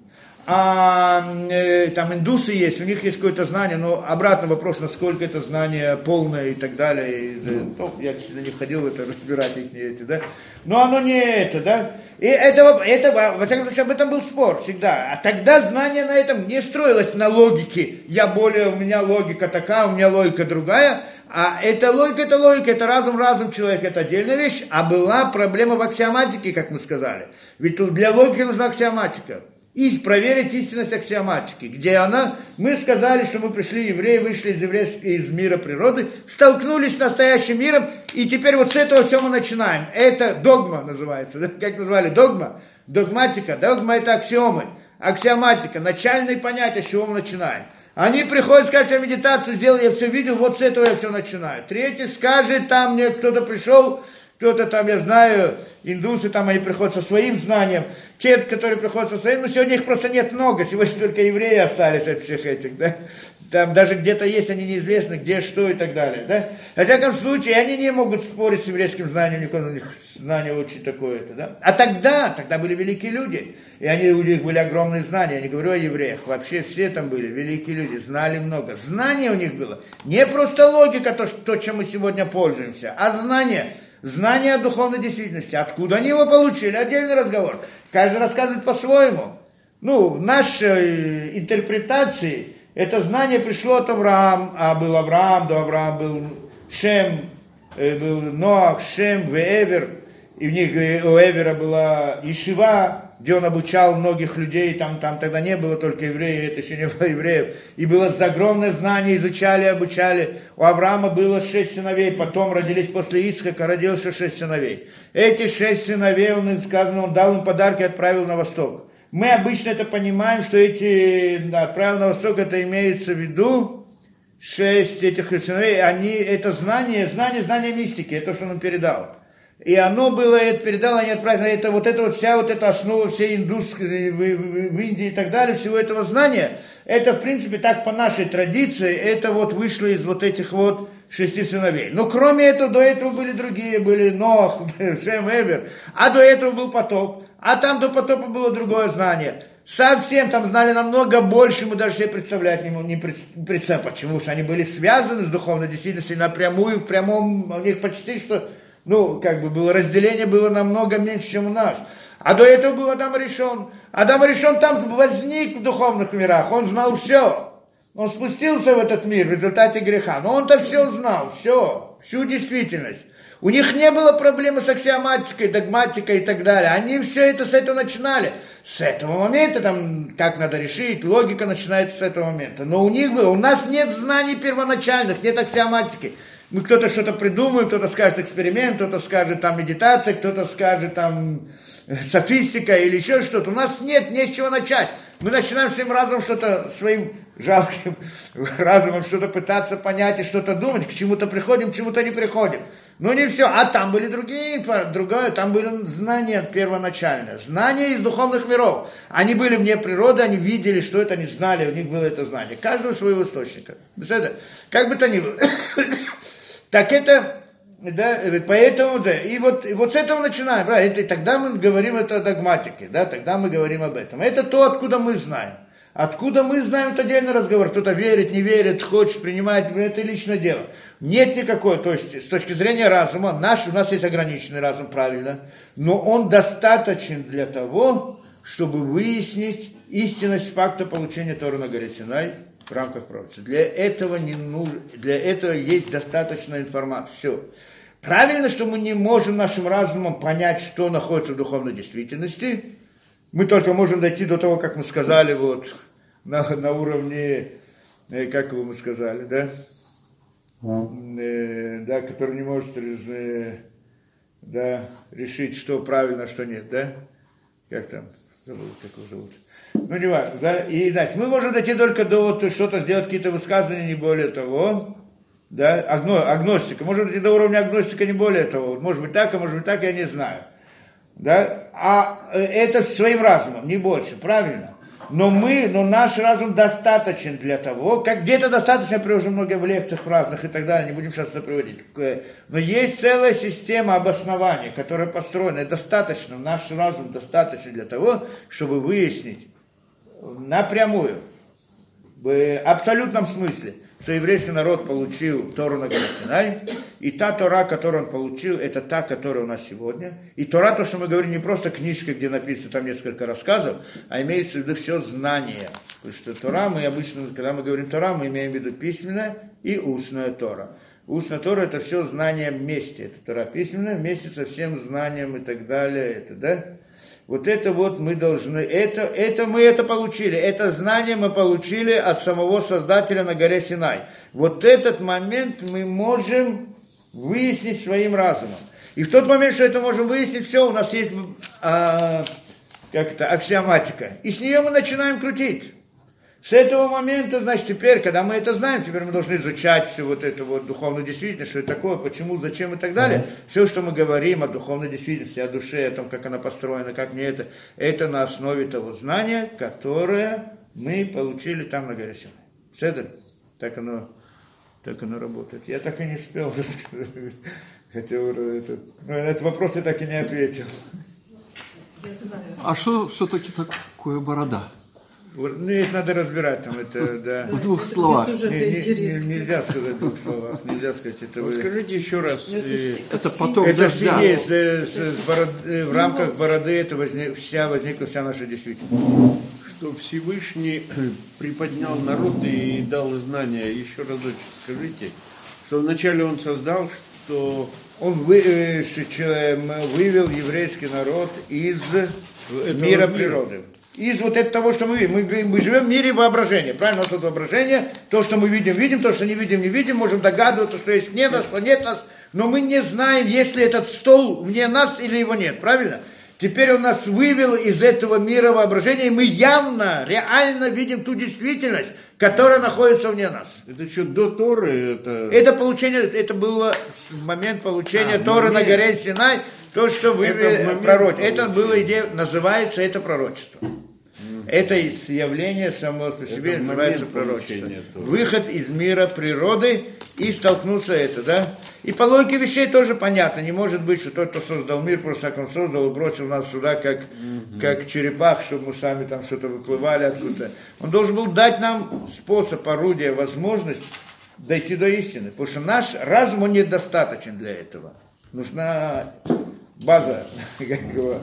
А э, там индусы есть, у них есть какое-то знание, но обратно вопрос, насколько это знание полное и так далее. И, ну, я сюда не входил в это, разбирать их не эти, да. Но оно не это, да. И это, это, во всяком случае, об этом был спор всегда. А тогда знание на этом не строилось на логике. Я более, у меня логика такая, у меня логика другая. А эта логика, это логика, это разум, разум человека, это отдельная вещь. А была проблема в аксиоматике, как мы сказали. Ведь для логики нужна аксиоматика и проверить истинность аксиоматики, где она, мы сказали, что мы пришли евреи, вышли из, еврейского, из мира природы, столкнулись с настоящим миром, и теперь вот с этого все мы начинаем. Это догма называется, да? как назвали догма, догматика, догма это аксиомы, аксиоматика, начальные понятия, с чего мы начинаем. Они приходят, скажут, я медитацию сделал, я все видел, вот с этого я все начинаю. Третий скажет, там мне кто-то пришел, кто-то там, я знаю, индусы там, они приходят со своим знанием, те, которые приходят со своим, но сегодня их просто нет много, сегодня только евреи остались от всех этих, да, там даже где-то есть, они неизвестны, где, что и так далее, да. Во всяком случае, они не могут спорить с еврейским знанием, никакое у них знание очень такое-то, да. А тогда, тогда были великие люди, и они, у них были огромные знания, я не говорю о евреях, вообще все там были великие люди, знали много. Знание у них было, не просто логика, то, то чем мы сегодня пользуемся, а знание – знание о духовной действительности. Откуда они его получили? Отдельный разговор. Каждый рассказывает по-своему. Ну, в нашей интерпретации это знание пришло от Авраама, а был Авраам, до Авраама был Шем, э, был Ноах, Шем, Веевер, и в них э, у Эвера была Ишива, где он обучал многих людей, там, там тогда не было только евреев, это еще не было евреев, и было огромное знание, изучали, обучали. У Авраама было шесть сыновей, потом родились после Исхака, родился шесть сыновей. Эти шесть сыновей, он, сказано, он дал им подарки и отправил на восток. Мы обычно это понимаем, что эти да, отправил на восток, это имеется в виду, шесть этих сыновей, они, это знание, знание, знание мистики, это то, что он им передал. И оно было, это передало, они отправили, это вот это вот вся вот эта основа всей индусской, в, в, в Индии и так далее, всего этого знания, это в принципе так по нашей традиции, это вот вышло из вот этих вот шести сыновей. Но кроме этого, до этого были другие, были Нох, Шем, Эвер, а до этого был потоп, а там до потопа было другое знание. Совсем там знали намного больше, мы даже себе представлять не, не представляем, почему, что они были связаны с духовной действительностью напрямую, в прямом, у них почти что ну, как бы было разделение было намного меньше, чем у нас. А до этого был Адам решен. Адам решен там возник в духовных мирах, он знал все. Он спустился в этот мир в результате греха, но он-то все знал, все, всю действительность. У них не было проблемы с аксиоматикой, догматикой и так далее. Они все это с этого начинали. С этого момента, там, как надо решить, логика начинается с этого момента. Но у них было, у нас нет знаний первоначальных, нет аксиоматики мы кто-то что-то придумает, кто-то скажет эксперимент, кто-то скажет там медитация, кто-то скажет там э, софистика или еще что-то. У нас нет, не с чего начать. Мы начинаем своим разумом что-то, своим жалким разумом что-то пытаться понять и что-то думать, к чему-то приходим, к чему-то не приходим. Ну не все, а там были другие, другое, там были знания первоначальные, знания из духовных миров. Они были вне природы, они видели, что это, они знали, у них было это знание. Каждого своего источника. Как бы то ни было. Так это, да, поэтому, да, и вот, и вот с этого начинаем, правильно, и тогда мы говорим это о догматике, да, тогда мы говорим об этом. Это то, откуда мы знаем. Откуда мы знаем, это отдельный разговор. Кто-то верит, не верит, хочет принимать, это личное дело. Нет никакой, то есть с точки зрения разума, наш, у нас есть ограниченный разум, правильно, но он достаточен для того, чтобы выяснить истинность факта получения Тора на горе Синай в рамках пророчества. Для этого не нужно, для этого есть достаточно информации. Все. Правильно, что мы не можем нашим разумом понять, что находится в духовной действительности. Мы только можем дойти до того, как мы сказали, вот, на, на уровне, э, как его мы сказали, да? Э, да, который не может э, да, решить, что правильно, а что нет, да? Как там? Забыл, как его зовут. Ну, не важно, да? И, значит, мы можем дойти только до вот что-то сделать, какие-то высказывания, не более того. Да, Агно, агностика. Можно дойти до уровня агностика, не более того. Может быть так, а может быть так, я не знаю. Да? А э, это своим разумом, не больше, правильно? Но мы, но наш разум достаточен для того, как где-то достаточно, я привожу много в лекциях в разных и так далее, не будем сейчас это приводить. Но есть целая система обоснования, которая построена, и достаточно, наш разум достаточно для того, чтобы выяснить, напрямую, в абсолютном смысле, что еврейский народ получил Тору на горе и та Тора, которую он получил, это та, которая у нас сегодня. И Тора, то, что мы говорим, не просто книжка, где написано там несколько рассказов, а имеется в виду все знание. Потому что Тора, мы обычно, когда мы говорим Тора, мы имеем в виду письменная и устная Тора. Устная Тора это все знание вместе. Это Тора письменная вместе со всем знанием и так далее. Это, да? Вот это вот мы должны, это, это мы это получили, это знание мы получили от самого Создателя на горе Синай. Вот этот момент мы можем выяснить своим разумом. И в тот момент, что это можем выяснить, все, у нас есть а, как это, аксиоматика. И с нее мы начинаем крутить. С этого момента, значит, теперь, когда мы это знаем, теперь мы должны изучать всю вот эту вот духовную действительность, что это такое, почему, зачем и так далее. Mm-hmm. Все, что мы говорим о духовной действительности, о душе, о том, как она построена, как не это, это на основе того знания, которое мы получили там на горе. Седер? Так оно, так оно работает. Я так и не успел рассказать. Хотел этот, но на этот вопрос я так и не ответил. А что все-таки такое борода? Ну, это надо разбирать там, это, да. В двух словах. Не, не, нельзя сказать в двух словах, нельзя сказать это. Вы... Скажите еще раз. Это, э, это поток Это дождя. есть, э, с, с бород, э, в рамках бороды это возник, вся возникла вся наша действительность. Что Всевышний приподнял народ и дал знания. Еще разочек скажите, что вначале он создал, что Он вы- э, вывел еврейский народ из мира природы. Из вот этого того, что мы видим. Мы, мы живем в мире воображения. Правильно, у нас воображение. То, что мы видим, видим. То, что не видим, не видим. Можем догадываться, что есть нет, а что нет нас. Но мы не знаем, есть ли этот стол вне нас или его нет. Правильно? Теперь он нас вывел из этого мира воображения, и мы явно, реально видим ту действительность, которая находится вне нас. это что, до Торы, это... Это получение, это было в момент получения А, Торы на момент. горе Синай, то, что вы момент пророк. Это было идея, называется это пророчество. Это явление само по себе в называется пророчество. Выход из мира природы и столкнуться это, да? И по логике вещей тоже понятно. Не может быть, что тот, кто создал мир, просто так он создал и бросил нас сюда, как, как черепах, чтобы мы сами там что-то выплывали откуда-то. Он должен был дать нам способ, орудие, возможность дойти до истины. Потому что наш разум, он недостаточен для этого. Нужна база, как его,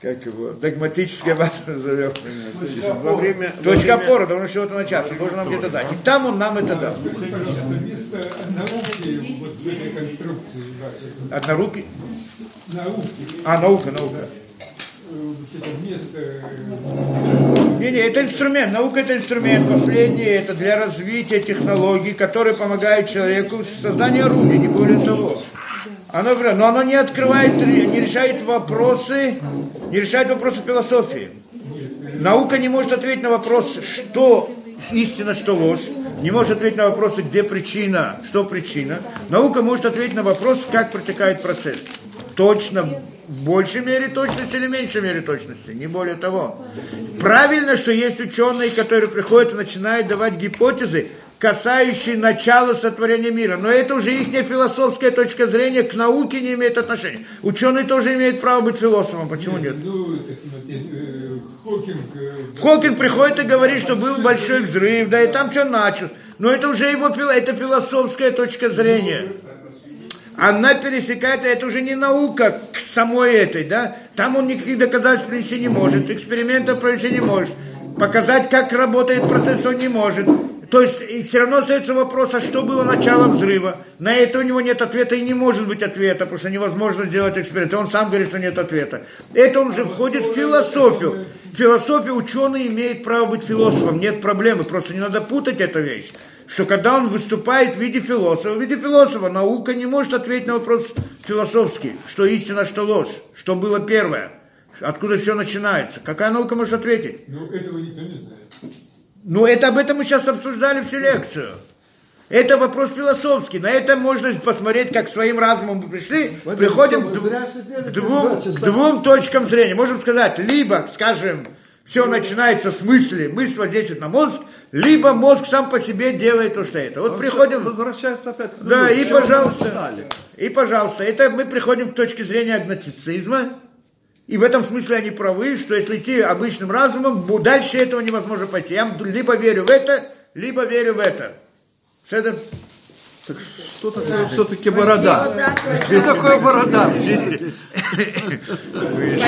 как его догматическая база назовем. во время... во Точка опоры, должен с чего-то начаться, он должен нам где-то дать. И там он нам это даст. Вот Однорукий. науки, А, наука, наука. э, Не-не, это инструмент, наука это инструмент, последний, это для развития технологий, которые помогают человеку в создании орудия, не более того. Оно, но оно не открывает, не решает вопросы, не решает вопросы философии. Наука не может ответить на вопрос, что истина, что ложь. Не может ответить на вопросы, где причина, что причина. Наука может ответить на вопрос, как протекает процесс. Точно, в большей мере точности или меньшей мере точности, не более того. Правильно, что есть ученые, которые приходят и начинают давать гипотезы, касающие начала сотворения мира. Но это уже их философская точка зрения к науке не имеет отношения. Ученые тоже имеют право быть философом, почему нет? ну, так сказать, э, Хокинг, э, Хокин приходит и говорит, что был большой взрыв, да и там что началось. Но это уже его это философская точка зрения. Она пересекает, это уже не наука к самой этой, да? Там он никаких доказательств принести не может, экспериментов провести не может, показать, как работает процесс, он не может. То есть и все равно остается вопрос, а что было началом взрыва? На это у него нет ответа и не может быть ответа, потому что невозможно сделать эксперимент. Он сам говорит, что нет ответа. Это он же входит в философию. В философии ученый имеет право быть философом, нет проблемы, просто не надо путать эту вещь. Что когда он выступает в виде философа, в виде философа, наука не может ответить на вопрос философский, что истина, что ложь, что было первое, откуда все начинается. Какая наука может ответить? ну, этого никто не знает. Ну, это об этом мы сейчас обсуждали всю лекцию. Это вопрос философский. На это можно посмотреть, как своим разумом мы пришли. Приходим к, дв- к двум, к двум точкам зрения. Можем сказать, либо, скажем, все начинается с мысли, мысль воздействует на мозг, либо мозг сам по себе делает то, что это. Вот приходим... Возвращается опять к Да, и пожалуйста, и пожалуйста, это мы приходим к точке зрения агностицизма, и в этом смысле они правы, что если идти обычным разумом, дальше этого невозможно пойти. Я либо верю в это, либо верю в это. Этим Так что такое все-таки борода? Спасибо, да, Что такое борода?